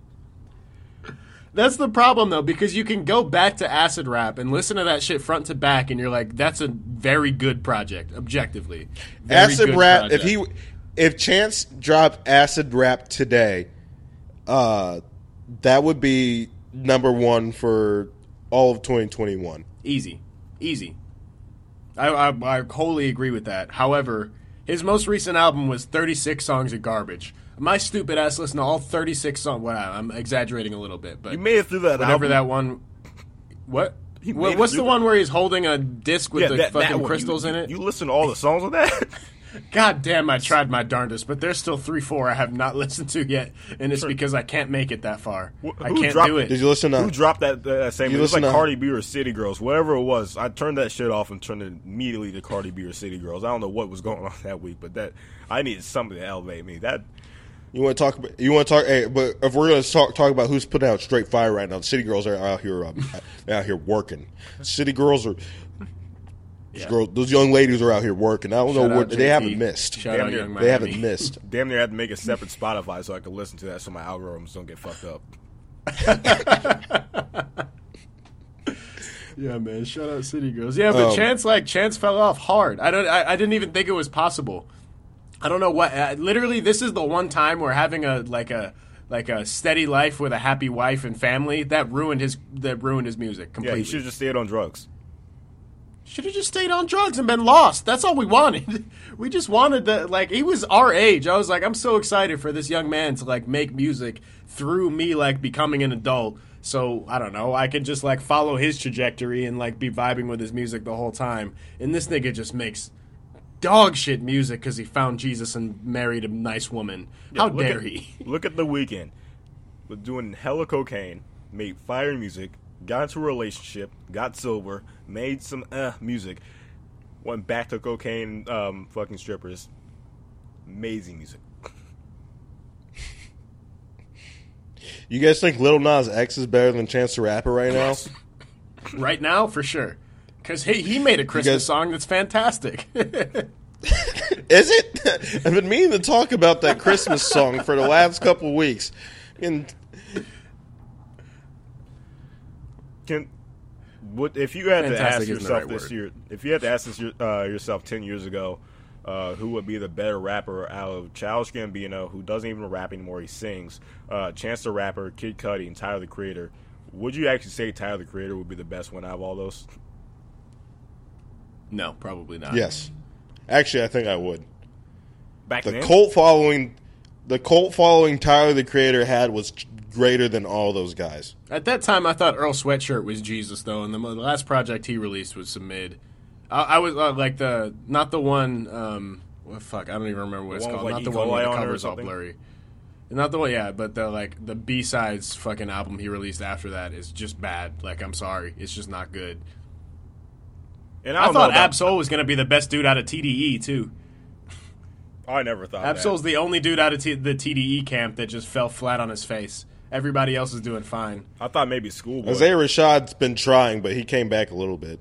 That's the problem though, because you can go back to acid rap and listen to that shit front to back, and you're like, "That's a very good project, objectively." Very acid rap. project. If he, if Chance dropped acid rap today, uh, that would be number one for all of 2021. easy, easy, I, I I wholly agree with that. However, his most recent album was 36 songs of garbage. My stupid ass listened to all 36 songs. Well, I'm exaggerating a little bit, but You made it through that whatever album. that one. What? He What, what's the one where he's holding a disc with Yeah, the that, that fucking one. crystals you, in it? You listen to all the songs on that? God damn, I tried my darndest, but there's still three, four I have not listened to yet, and it's because I can't make it that far. Wh- I can't dropped do it? it. Did you listen to? Who dropped that, that same? You It was like listen to- Cardi B or City Girls, whatever it was. I turned that shit off and turned it immediately to Cardi B or City Girls. I don't know what was going on that week, but that I needed something to elevate me. That You want to talk? About, you want to talk? Hey, but if we're going to talk talk about who's putting out straight fire right now, the city girls are out here. Um, out here working. City girls are. those Girls, those young ladies are out here working. I don't Shout know out what they haven't missed. Shout Damn out near- They haven't missed. damn near had to make a separate Spotify so I could listen to that, so my algorithms don't get fucked up. Yeah, man. Shout out City Girls. Yeah, but Um, Chance like Chance fell off hard. I don't. I, I didn't even think it was possible. I don't know what. Uh, literally, this is the one time where having a like a like a steady life with a happy wife and family that ruined his that ruined his music Yeah, he should have just stayed on drugs. Should have just stayed on drugs and been lost. That's all we wanted. we just wanted to like he was our age. I was like, I'm so excited for this young man to like make music through me like becoming an adult. So I don't know. I can just like follow his trajectory and like be vibing with his music the whole time. And this nigga just makes dog shit music because he found Jesus and married a nice woman. How dare at- he? Look at the Weeknd. Was doing hella cocaine, made fire music, got into a relationship, got sober, made some uh music, went back to cocaine, um, fucking strippers. Amazing music. You guys think Lil Nas X is better than Chance the Rapper right now? right now, for sure. Because he he made a Christmas guys- song that's fantastic. Is it? I've been meaning to talk about that Christmas song for the last couple weeks. And Can what if you had to ask yourself right this word. year? If you had to ask this, uh, yourself ten years ago, uh, who would be the better rapper out of Childish Gambino, who doesn't even rap anymore, he sings, uh, Chance the Rapper, Kid Cudi, and Tyler the Creator? Would you actually say Tyler the Creator would be the best one out of all those? No, probably not. yes, actually, I think I would. Back The then, cult following, the cult following Tyler the Creator had was greater than all those guys. At that time, I thought Earl Sweatshirt was Jesus, though, and the, last project he released was some mid. I, I was uh, like the not the one. Um, well, fuck, I don't even remember what it's called. like, not the one where the on it or cover's all blurry. Not the one, yeah, but the like the B sides fucking album he released after that is just bad. Like, I'm sorry, it's just not good. And I, I, thought Ab-Soul was gonna be the best dude out of TDE too. I never thought Ab-Soul's that. the only dude out of T- the TDE camp that just fell flat on his face. Everybody else is doing fine. I thought maybe Schoolboy. Isaiah Rashad's been trying, but he came back a little bit.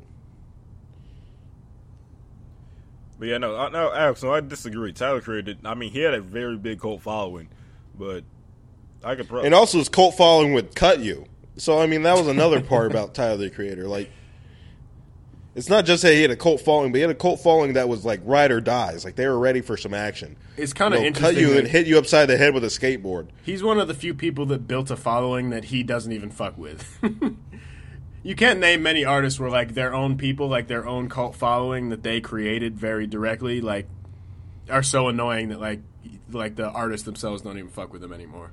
But yeah, no, I- no, Alex, no, I disagree. Tyler Creator did. I mean, he had a very big cult following, but I could probably. And also, his cult following would cut you. So, I mean, that was another part about Tyler the Creator. Like, it's not just that he had a cult following, but he had a cult following that was like ride or dies. Like they were ready for some action. It's kind of They'll interesting. cut you and hit you upside the head with a skateboard. He's one of the few people that built a following that he doesn't even fuck with. you can't name many artists where like their own people, like their own cult following that they created very directly, like are so annoying that like like the artists themselves don't even fuck with them anymore.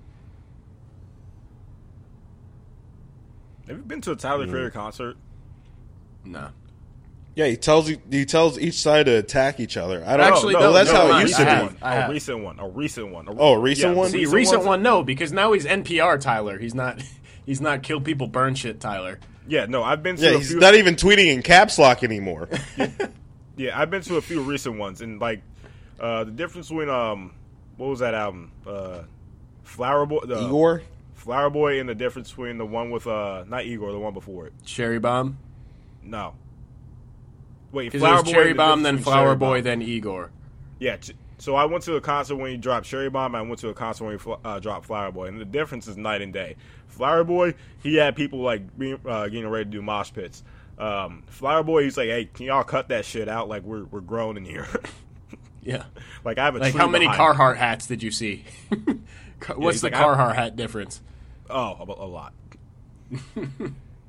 Have you been to a Tyler Creator mm. concert? Nah. Yeah, he tells you. He tells each side to attack each other. I don't Actually, know. no, that's no, how no, it used to have. be. A recent one. A recent one. A- Oh, a recent yeah, one? See, recent one, no, because now he's NPR Tyler. He's not. He's not kill people, burn shit Tyler. Yeah, no, I've been to Yeah, a he's few. not even tweeting in caps lock anymore. Yeah, I've been to a few recent ones, and like uh, the difference between um, what was that album? Uh, Flower Boy, the Igor. Flower Boy, and the difference between the one with uh, not Igor, the one before it. Cherry Bomb. No. Wait, Flower Boy. Cherry Bomb, then Flower Boy, Bomb. then Igor. Yeah, so I went to a concert when he dropped Cherry Bomb. I went to a concert when he fl- uh, dropped Flower Boy, and the difference is night and day. Flower Boy, he had people like being, uh, getting ready to do mosh pits. Um, Flower Boy, he's like, "Hey, can y'all cut that shit out? Like we're we're grown in here." Yeah. like I have a Like how many Carhartt hats did you see? What's he's the like, Carhartt hat difference? Oh, a, a lot.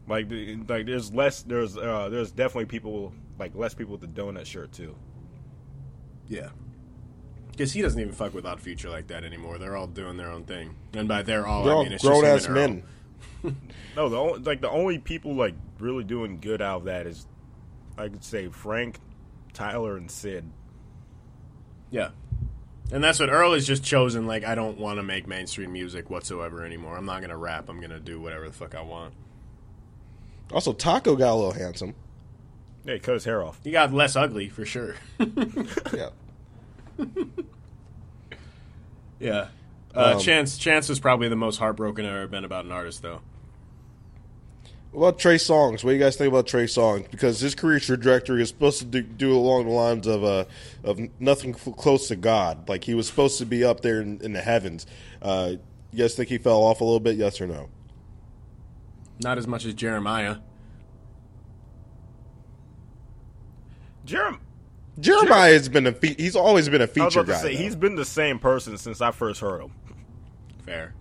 like like there's less there's uh, there's definitely people like less people with the donut shirt too. Yeah. Because he doesn't even fuck with Odd Future like that anymore. They're all doing their own thing, and by they're all, They're I all mean it's just grown ass men. No, the only, like the only people like really doing good out of that is, I could say Frank, Tyler, and Syd. Yeah. And that's what Earl has just chosen. Like, I don't want to make mainstream music whatsoever anymore. I'm not going to rap. I'm going to do whatever the fuck I want. Also, Taco got a little handsome. Yeah, he cut his hair off. He got less ugly, for sure. Yeah. yeah. Uh, Um, Chance Chance is probably the most heartbroken I've ever been about an artist, though. What about Trey Songz? What do you guys think about Trey Songz? Because his career trajectory is supposed to do, do along the lines of uh, of nothing f- close to God. Like he was supposed to be up there in, in the heavens. Uh, you guys think he fell off a little bit? Yes or no? Not as much as Jeremiah. Jerem, Jeremiah has been a fe- he's always been a I was feature about to guy. say he's been the same person since I first heard him. Fair.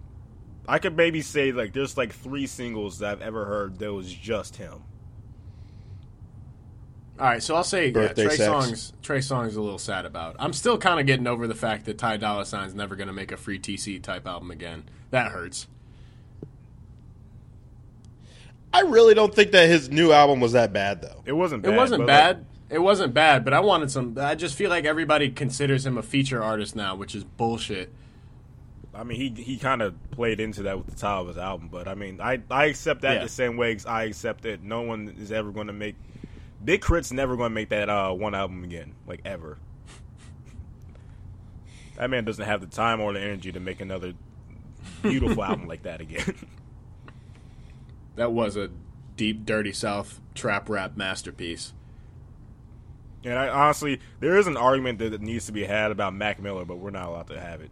I could maybe say like there's like three singles that I've ever heard that was just him. All right, so I'll say yeah, Birthday Trey sex. Songs. Trey Songz is a little sad about. I'm still kind of getting over the fact that Ty Dolla $ign's never going to make a free TC type album again. That hurts. I really don't think that his new album was that bad though. It wasn't. It Bad, wasn't bad. like, it wasn't bad, but I wanted some. I just feel like everybody considers him a feature artist now, which is bullshit. I mean, he he kind of played into that with the title of his album, but I mean, I I accept that Yeah. the same way I accept that no one is ever going to make Big K.R.I.T.'s never going to make that uh, one album again, like ever. That man doesn't have the time or the energy to make another beautiful album like that again. That was a deep, dirty South trap rap masterpiece. And I honestly, there is an argument that needs to be had about Mac Miller, but we're not allowed to have it.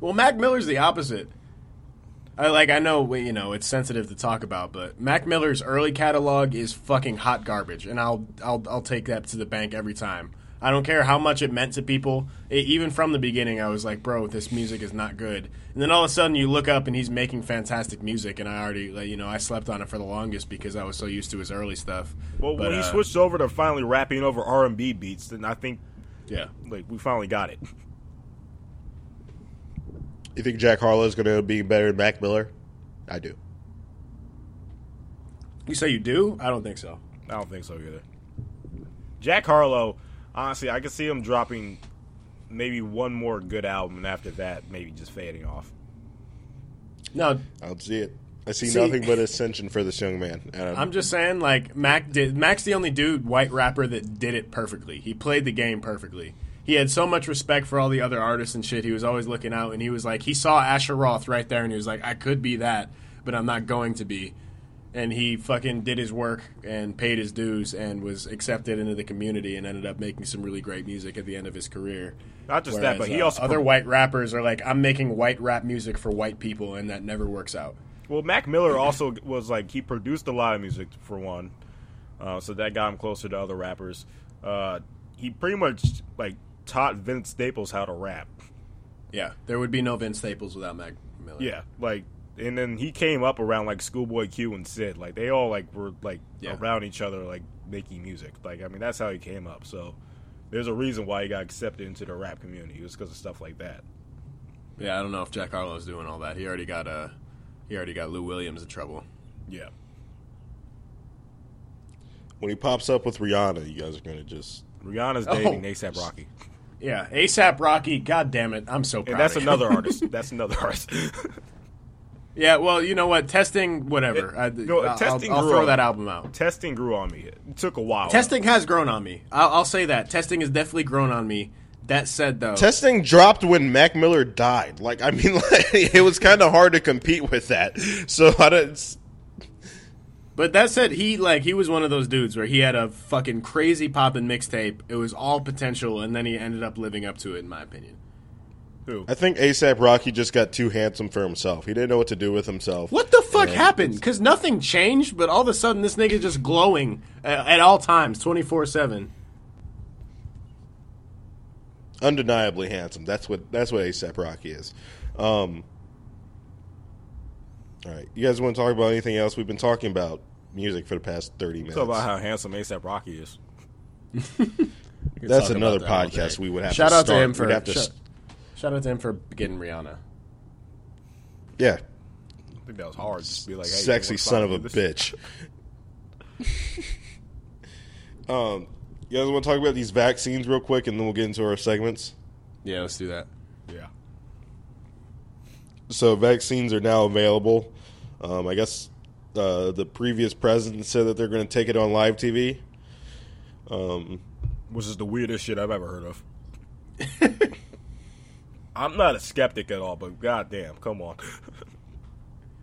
Well, Mac Miller's the opposite. I like. I know. You know, it's sensitive to talk about, but Mac Miller's early catalog is fucking hot garbage, and I'll I'll I'll take that to the bank every time. I don't care how much it meant to people. It, even from the beginning, I was like, "Bro, this music is not good." And then all of a sudden, you look up and he's making fantastic music, and I already, like, you know, I slept on it for the longest because I was so used to his early stuff. Well, But, when he uh, switched over to finally rapping over R and B beats, then I think yeah, like we finally got it. You think Jack Harlow is going to be better than Mac Miller? I do. you say you do? I don't think so. I don't think so either. Jack Harlow, honestly, I could see him dropping maybe one more good album, and after that, maybe just fading off. No, I don't see it. I see, See- nothing but ascension for this young man. I'm- I'm just saying, like Mac did. Mac's the only dude, white rapper, that did it perfectly. He played the game perfectly. He had so much respect for all the other artists and shit. He was always looking out, and he was like, he saw Asher Roth right there, and he was like, I could be that, but I'm not going to be. And he fucking did his work and paid his dues and was accepted into the community and ended up making some really great music at the end of his career. Not just that, but he uh, also other white rappers are like, I'm making white rap music for white people, and that never works out. Well, Mac Miller also was like he produced a lot of music for one, uh, so that got him closer to other rappers. Uh, he pretty much like taught Vince Staples how to rap. Yeah, there would be no Vince Staples without Mac Miller. Yeah, like, and then he came up around like Schoolboy Q and Syd. Like they all like were like Yeah. around each other, like making music. Like I mean, that's how he came up. So there's a reason why he got accepted into the rap community. It was because of stuff like that. Yeah, I don't know if Jack Harlow's doing all that. He already got uh, he already got Lou Williams in trouble. Yeah. when he pops up with Rihanna, you guys are going to just. Rihanna's Oh. dating ASAP Rocky, Yeah, ASAP Rocky. God damn it, I'm so proud. and that's of another artist. That's another artist. yeah, well, you know what? Testing, whatever. It- I, no, I'll, testing I'll grew throw on that album out. Testing grew on me. It took a while. Testing has grown on me. I'll, I'll say that. Testing has definitely grown on me. That said, though, Testing dropped when Mac Miller died. Like, I mean, like, it was kind of hard to compete with that. So I don't. But that said, he like he was one of those dudes where he had a fucking crazy poppin' mixtape. It was all potential, and then he ended up living up to it, in my opinion. Who? I think ASAP Rocky just got too handsome for himself. He didn't know what to do with himself. What the fuck Yeah. happened? Because nothing changed, but all of a sudden this nigga just glowing at, at all times, twenty four seven. Undeniably handsome. That's what that's what ASAP Rocky is. Um, all right, you guys want to talk about anything else? We've been talking about music for the past thirty minutes. Talk about how handsome ASAP Rocky is. That's another podcast we would have Shout to out to him for We'd have to shout, st- shout out to him for getting Rihanna. Yeah, I think that was hard. Just be like, hey, sexy son of a this? bitch. um, you guys want to talk about these vaccines real quick, and then we'll get into our segments. Yeah, let's do that. Yeah. So vaccines are now available. Um, I guess uh, the previous president said that they're going to take it on live TV. Um, Which is the weirdest shit I've ever heard of. I'm not a skeptic at all, but goddamn, come on.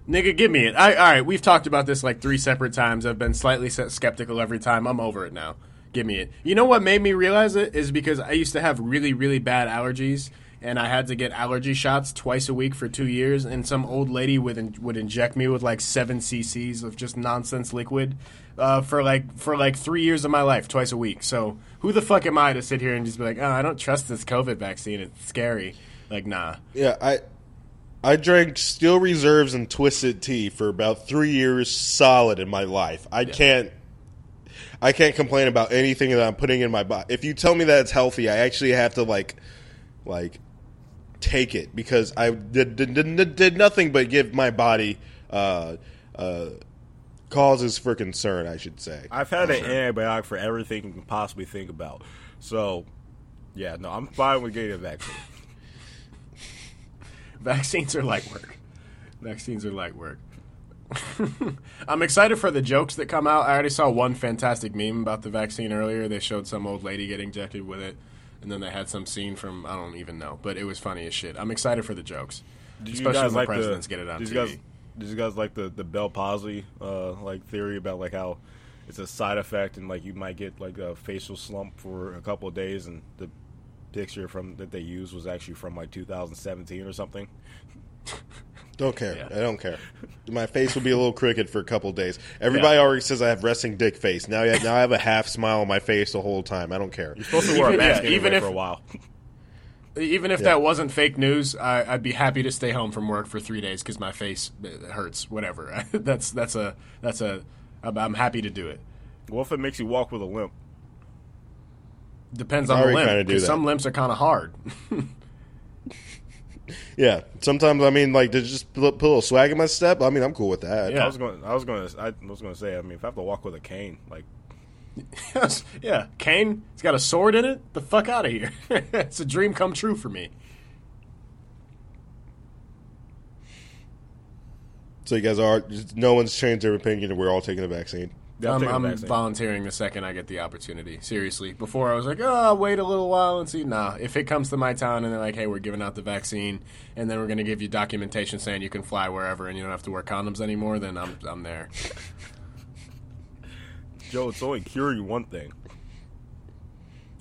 Nigga, give me it. I, all right, we've talked about this like three separate times. I've been slightly skeptical every time. I'm over it now. Give me it. You know what made me realize it is because I used to have really, really bad allergies, and I had to get allergy shots twice a week for two years. And some old lady would in, would inject me with like seven cc's of just nonsense liquid uh, for like for like three years of my life, twice a week. So who the fuck am I to sit here and just be like, oh, I don't trust this COVID vaccine. It's scary. Like, nah. yeah, I I drank Steel Reserves and Twisted Tea for about three years solid in my life. I can't. I can't complain about anything that I'm putting in my body. If you tell me that it's healthy, I actually have to like, like, take it because I did did, did, did nothing but give my body uh, uh, causes for concern. I should say. I've had an antibiotic for everything you can possibly think about. So, yeah, no, I'm fine with getting a vaccine. Vaccines are light work. Vaccines are light work. I'm excited for the jokes that come out. I already saw one fantastic meme about the vaccine earlier. They showed some old lady getting injected with it, and then they had some scene from I don't even know, but it was funny as shit. I'm excited for the jokes, especially when the like presidents get it on TV. Guys, did you guys like the the Bell Palsy uh, like theory about like how it's a side effect and like you might get like a facial slump for a couple of days and the picture from that they used was actually from like 2017 or something. Don't care. Yeah. I don't care. My face will be a little crooked for a couple days. Everybody already says I have resting dick face. Now, I- now I have a half smile on my face the whole time. I don't care. You're supposed to wear a mask yeah, anyway even if- for a while. Even if that wasn't fake news, I, I'd be happy to stay home from work for three days because my face uh, hurts. Whatever. that's that's a that's a. I'm, I'm happy to do it. what if it makes you walk with a limp? Depends on the already limp. kinda do 'cause that. some limps are kind of hard. Yeah. Sometimes I mean, like, to just put put a little swag in my step. I mean, I'm cool with that. Yeah. I was going. I was going. to I was going to say. I mean, if I have to walk with a cane, like yeah, cane. It's got a sword in it. The fuck out of here. it's a dream come true for me. So you guys are. No one's changed their opinion, and we're all taking the vaccine. Yeah, I'm I'm, taking the I'm vaccine. volunteering the second I get the opportunity. Seriously. Before I was like, oh, I'll wait a little while and see. Nah, if it comes to my town and they're like, hey, we're giving out the vaccine, and then we're going to give you documentation saying you can fly wherever and you don't have to wear condoms anymore, then I'm I'm there. Joe, it's only curing one thing.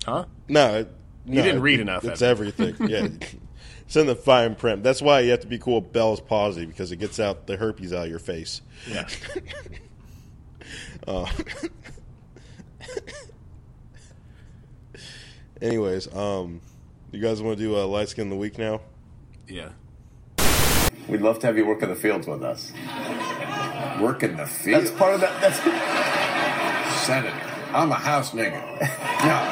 Huh? No, it- no, didn't read it- enough, It's Evan. everything. Yeah. It's in the fine print. That's why you have to be cool with Bell's palsy because it gets out the herpes out of your face. Yeah. Uh, anyways, um, you guys want to do a light skin of the week now? Yeah. We'd love to have you work in the fields with us. Work in the field. That's part of that. That's Senator. I'm a house nigga. no,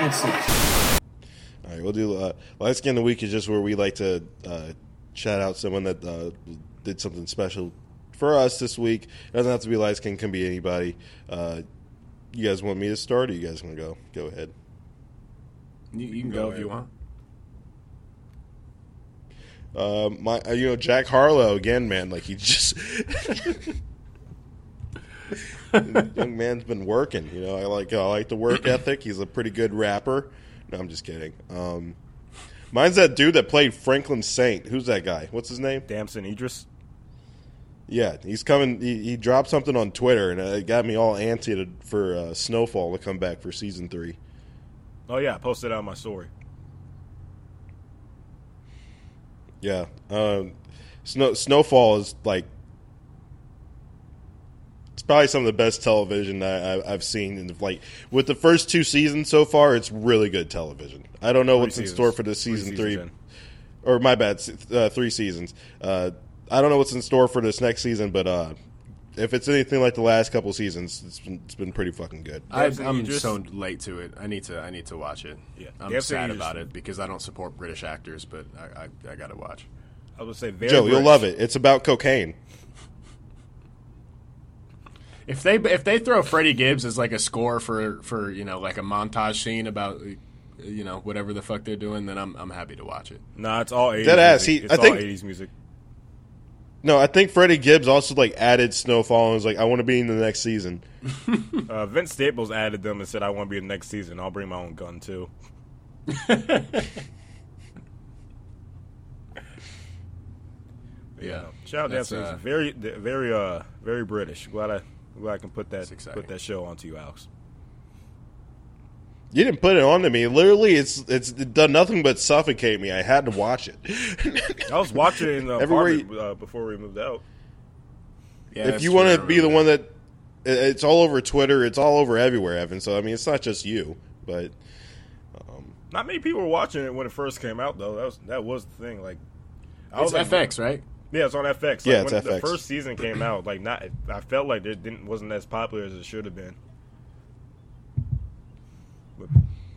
it's it's. All right, we'll do uh, light skin of the week is just where we like to uh, shout out someone that uh, did something special for us this week. It doesn't have to be light skin; can be anybody. Uh, you guys want me to start, or you guys want to go? Go ahead. You, you can go, if you want. Uh, my, uh, you know, Jack Harlow again, man. Like he just young man's been working. You know, I like I like the work ethic. He's a pretty good rapper. No, I'm just kidding. Um, mine's that dude that played Franklin Saint. Who's that guy? What's his name? Damson Idris. Yeah, he's coming. He, he dropped something on Twitter, and it got me all antsy to, for uh, Snowfall to come back for season three. Oh yeah, I posted on my story. Yeah, um, Snow, Snowfall is like it's probably some of the best television I, I, I've seen. In the, like with the first two seasons so far, it's really good television. I don't know what's in store for Three season seasons three, or my bad, uh, three seasons. Uh, I don't know what's in store for this next season, but uh, if it's anything like the last couple seasons, it's been, it's been pretty fucking good. I, Damson I'm Idris. so late to it. I need to. I need to watch it. Yeah. I'm sad Idris. about it because I don't support British actors, but I, I, I got to watch. I would say very Joe, you'll love it. It's about cocaine. If they if they throw Freddie Gibbs as like a score for for you know like a montage scene about you know whatever the fuck they're doing, then I'm I'm happy to watch it. Nah, it's all 80s Dead ass, music. he- it's I think- 80s music. No, I think Freddie Gibbs also like added Snowfall and was like, I want to be in the next season. Uh, Vince Staples added them and said, "I want to be in the next season. I'll bring my own gun too." Yeah, Shout out That's, to uh, very, very, uh, very British. Glad I, glad I can put that put that show onto you, Alex. You didn't put it on to me. Literally, it's it's done nothing but suffocate me. I had to watch it. I was watching it in the Everywhere apartment uh, before we moved out. yeah. if you want to be the one that it's all over Twitter, it's all over everywhere, Evan. So I mean, it's not just you, but Not many people were watching it when it first came out, though. That was that was the thing. Like, I It's was like, FX, right? Yeah, it's on FX. Like, Yeah, it's when The FX. first season came out, like not, I felt like it didn't wasn't as popular as it should have been. But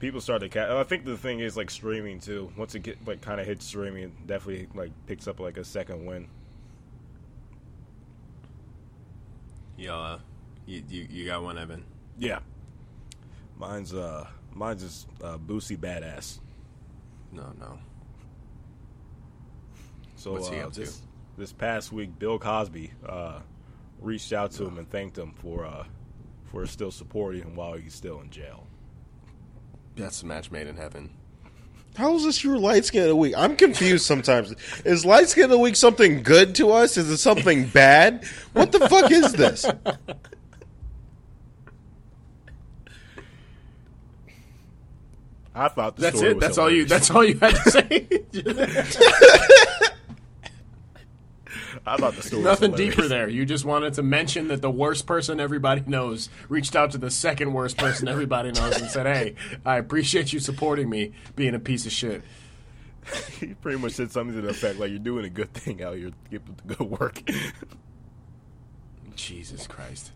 people started to. Ca- I think the thing is like streaming too. Once it get like kind of hits streaming, it definitely like picks up like a second win. Yeah, uh, you, you you got one, Evan. Yeah, mine's uh mine's is uh, Boosie Badazz. No, no. So What's he uh, up to? this this past week, Bill Cosby uh, reached out to him and thanked him for uh, for still supporting him while he's still in jail. That's a match made in heaven. how is this your light skin of the week? I'm confused sometimes. Is light skin of the week something good to us? Is it something bad? What the fuck is this? I thought the That's story it. was That's all you. That's all you had to say. I thought the story Nothing was deeper there. You just wanted to mention that the worst person everybody knows reached out to the second worst person everybody knows and said, "Hey, I appreciate you supporting me being a piece of shit." he pretty much said something to the effect like you're doing a good thing out here, get to go work. Jesus Christ.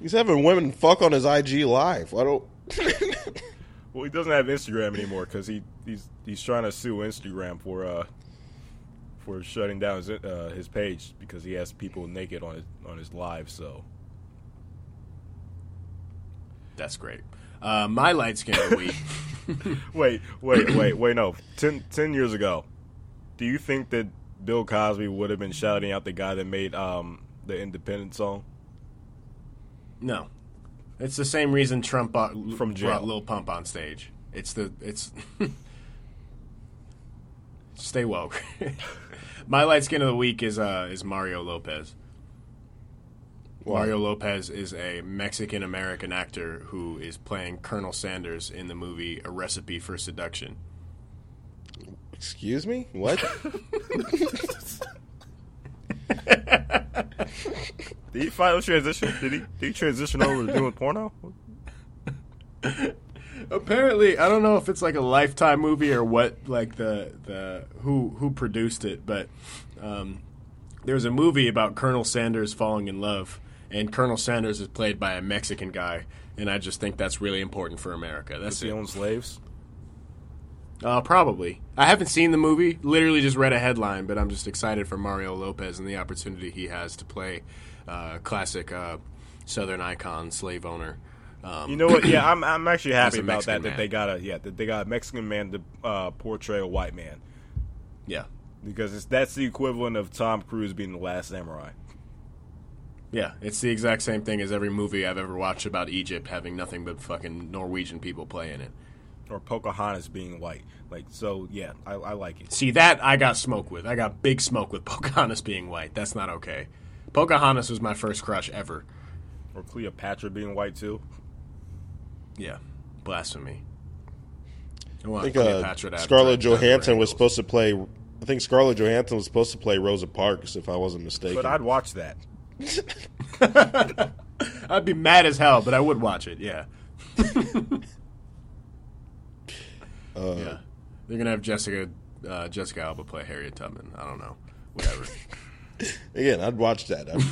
He's having women fuck on his IG live. I don't. well, he doesn't have Instagram anymore because he he's he's trying to sue Instagram for uh for shutting down his uh, his page because he has people naked on his on his live. So That's great. Uh, my light skin of the week. wait, wait, wait, wait. No, ten, 10 years ago, do you think that Bill Cosby would have been shouting out the guy that made um the Independent song? No, it's the same reason Trump bought, From jail. brought Lil Pump on stage. It's the it's. Stay woke. My light skin of the week is uh is Mario Lopez. Mario Lopez is a Mexican American actor who is playing Colonel Sanders in the movie A Recipe for Seduction. Excuse me? What? Did he finally transition? Did he did he transition over to doing porno? Apparently, I don't know if it's like a lifetime movie or what, like the the who who produced it, but um, there was a movie about Colonel Sanders falling in love, and Colonel Sanders is played by a Mexican guy, and I just think that's really important for America. Does That's he it. own slaves? Uh, probably. I haven't seen the movie. Literally just read a headline, but I'm just excited for Mario Lopez and the opportunity he has to play uh, classic uh, Southern icon, slave owner. Um, You know what? Yeah, I'm I'm actually happy about that. That they got a yeah that they got a Mexican man to uh, portray a white man yeah, because it's, that's the equivalent of Tom Cruise being the last samurai. yeah. It's the exact same thing as every movie I've ever watched about Egypt having nothing but fucking Norwegian people play in it. or Pocahontas being white. Like so, yeah, I, I like it. See that I got smoke with. I got big smoke with Pocahontas being white. That's not okay. Pocahontas was my first crush ever. Or Cleopatra being white too. Yeah, blasphemy. I I think uh, Cleopatra to have Scarlett dread- dread Johansson was supposed to play. I think Scarlett Johansson was supposed to play Rosa Parks, if I wasn't mistaken. But I'd watch that. I'd be mad as hell, but I would watch it. Yeah. Uh, yeah. They're gonna have Jessica uh, Jessica Alba play Harriet Tubman. I don't know. Whatever. Again, I'd watch that. I'm,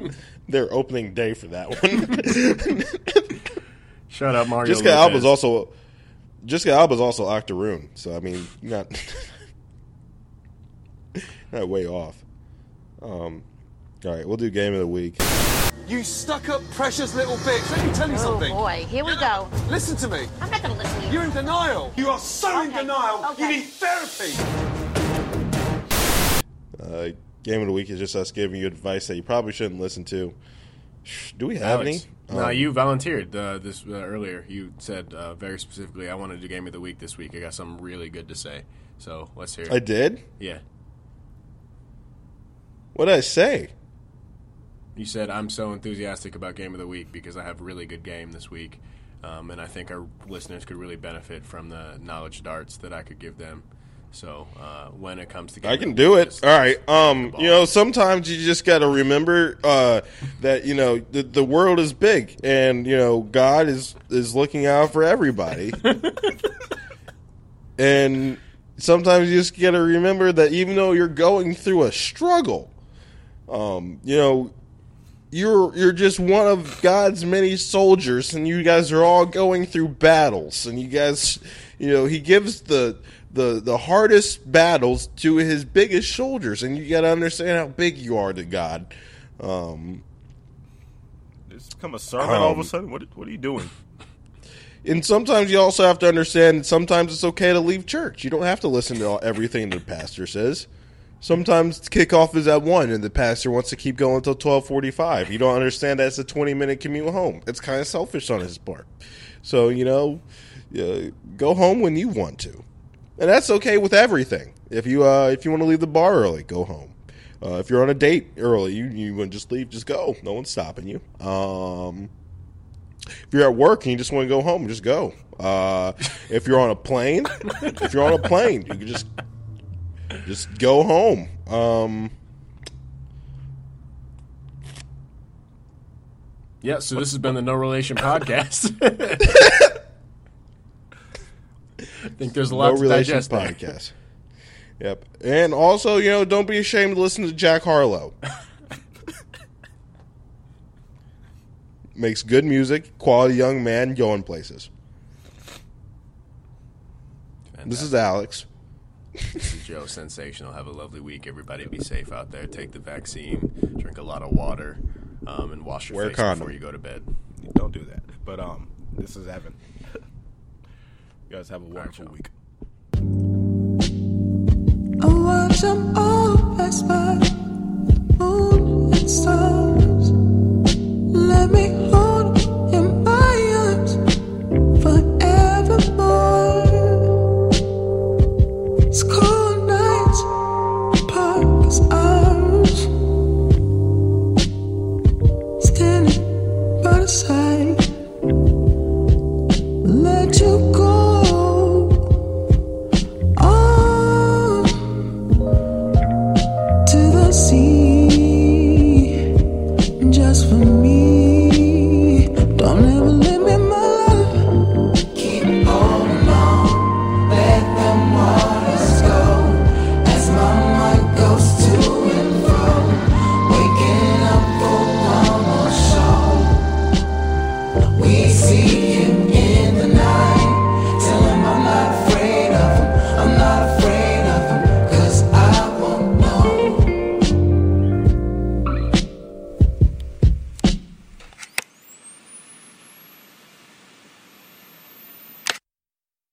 I'm their opening day for that one. Shut up, Mario. Jessica Lopez. Alba's also Jessica Alba's also Octoroon. So I mean, not Yeah, way off. Um, all right, we'll do game of the week. You stuck up precious little bitch. Let me tell you Oh something. boy, here we go. Listen to me. I'm not gonna listen to you. You're in denial. You are so in denial. Okay. You need therapy. Uh, game of the week is just us giving you advice that you probably shouldn't listen to. Do we have Alex. any? No, Um, you volunteered uh, this uh, earlier. You said uh, very specifically, "I wanted to do game of the week this week." I got something really good to say, so let's hear it. I did. yeah, What did I say? you said I'm so enthusiastic about game of the week because I have a really good game this week, um, and I think our listeners could really benefit from the knowledge darts that I could give them. So uh, when it comes to, I can do it. All right. just give me Um, you know, sometimes you just got to remember uh, that you know the, the world is big, and you know God is is looking out for everybody. and sometimes you just got to remember that even though you're going through a struggle, um, you know, you're you're just one of God's many soldiers, and you guys are all going through battles, and you guys, you know, He gives the the the hardest battles to His biggest soldiers, and you got to understand how big you are to God. Um, It's become a sermon all of Um, a sudden. What what are you doing? and sometimes you also have to understand sometimes it's okay to leave church. You don't have to listen to all, everything the pastor says. Sometimes kickoff is at one, and the pastor wants to keep going until twelve forty-five. You don't understand that's a twenty-minute commute home. It's kind of selfish on his part. So you know, uh, go home when you want to, and that's okay with everything. If you uh, if you want to leave the bar early, go home. Uh, if you're on a date early, you you want to just leave, just go. No one's stopping you. Um, if you're at work and you just want to go home, just go. Uh, if you're on a plane, if you're on a plane, you can just just go home. Um, yeah. So this has been the No Relation podcast. I think there's a lot no to relation digest there. podcast. Yep, and also you know don't be ashamed to listen to Jack Harlow. Makes good music, quality young man going places. This is Alex. This is Joe. Sensational. Have a lovely week, everybody. Be safe out there. Take the vaccine. Drink a lot of water, um, and wash your Wear face condom. before you go to bed. Don't do that. But um, this is Evan. You guys have a wonderful right, week. I watch them all pass by, moon and stars.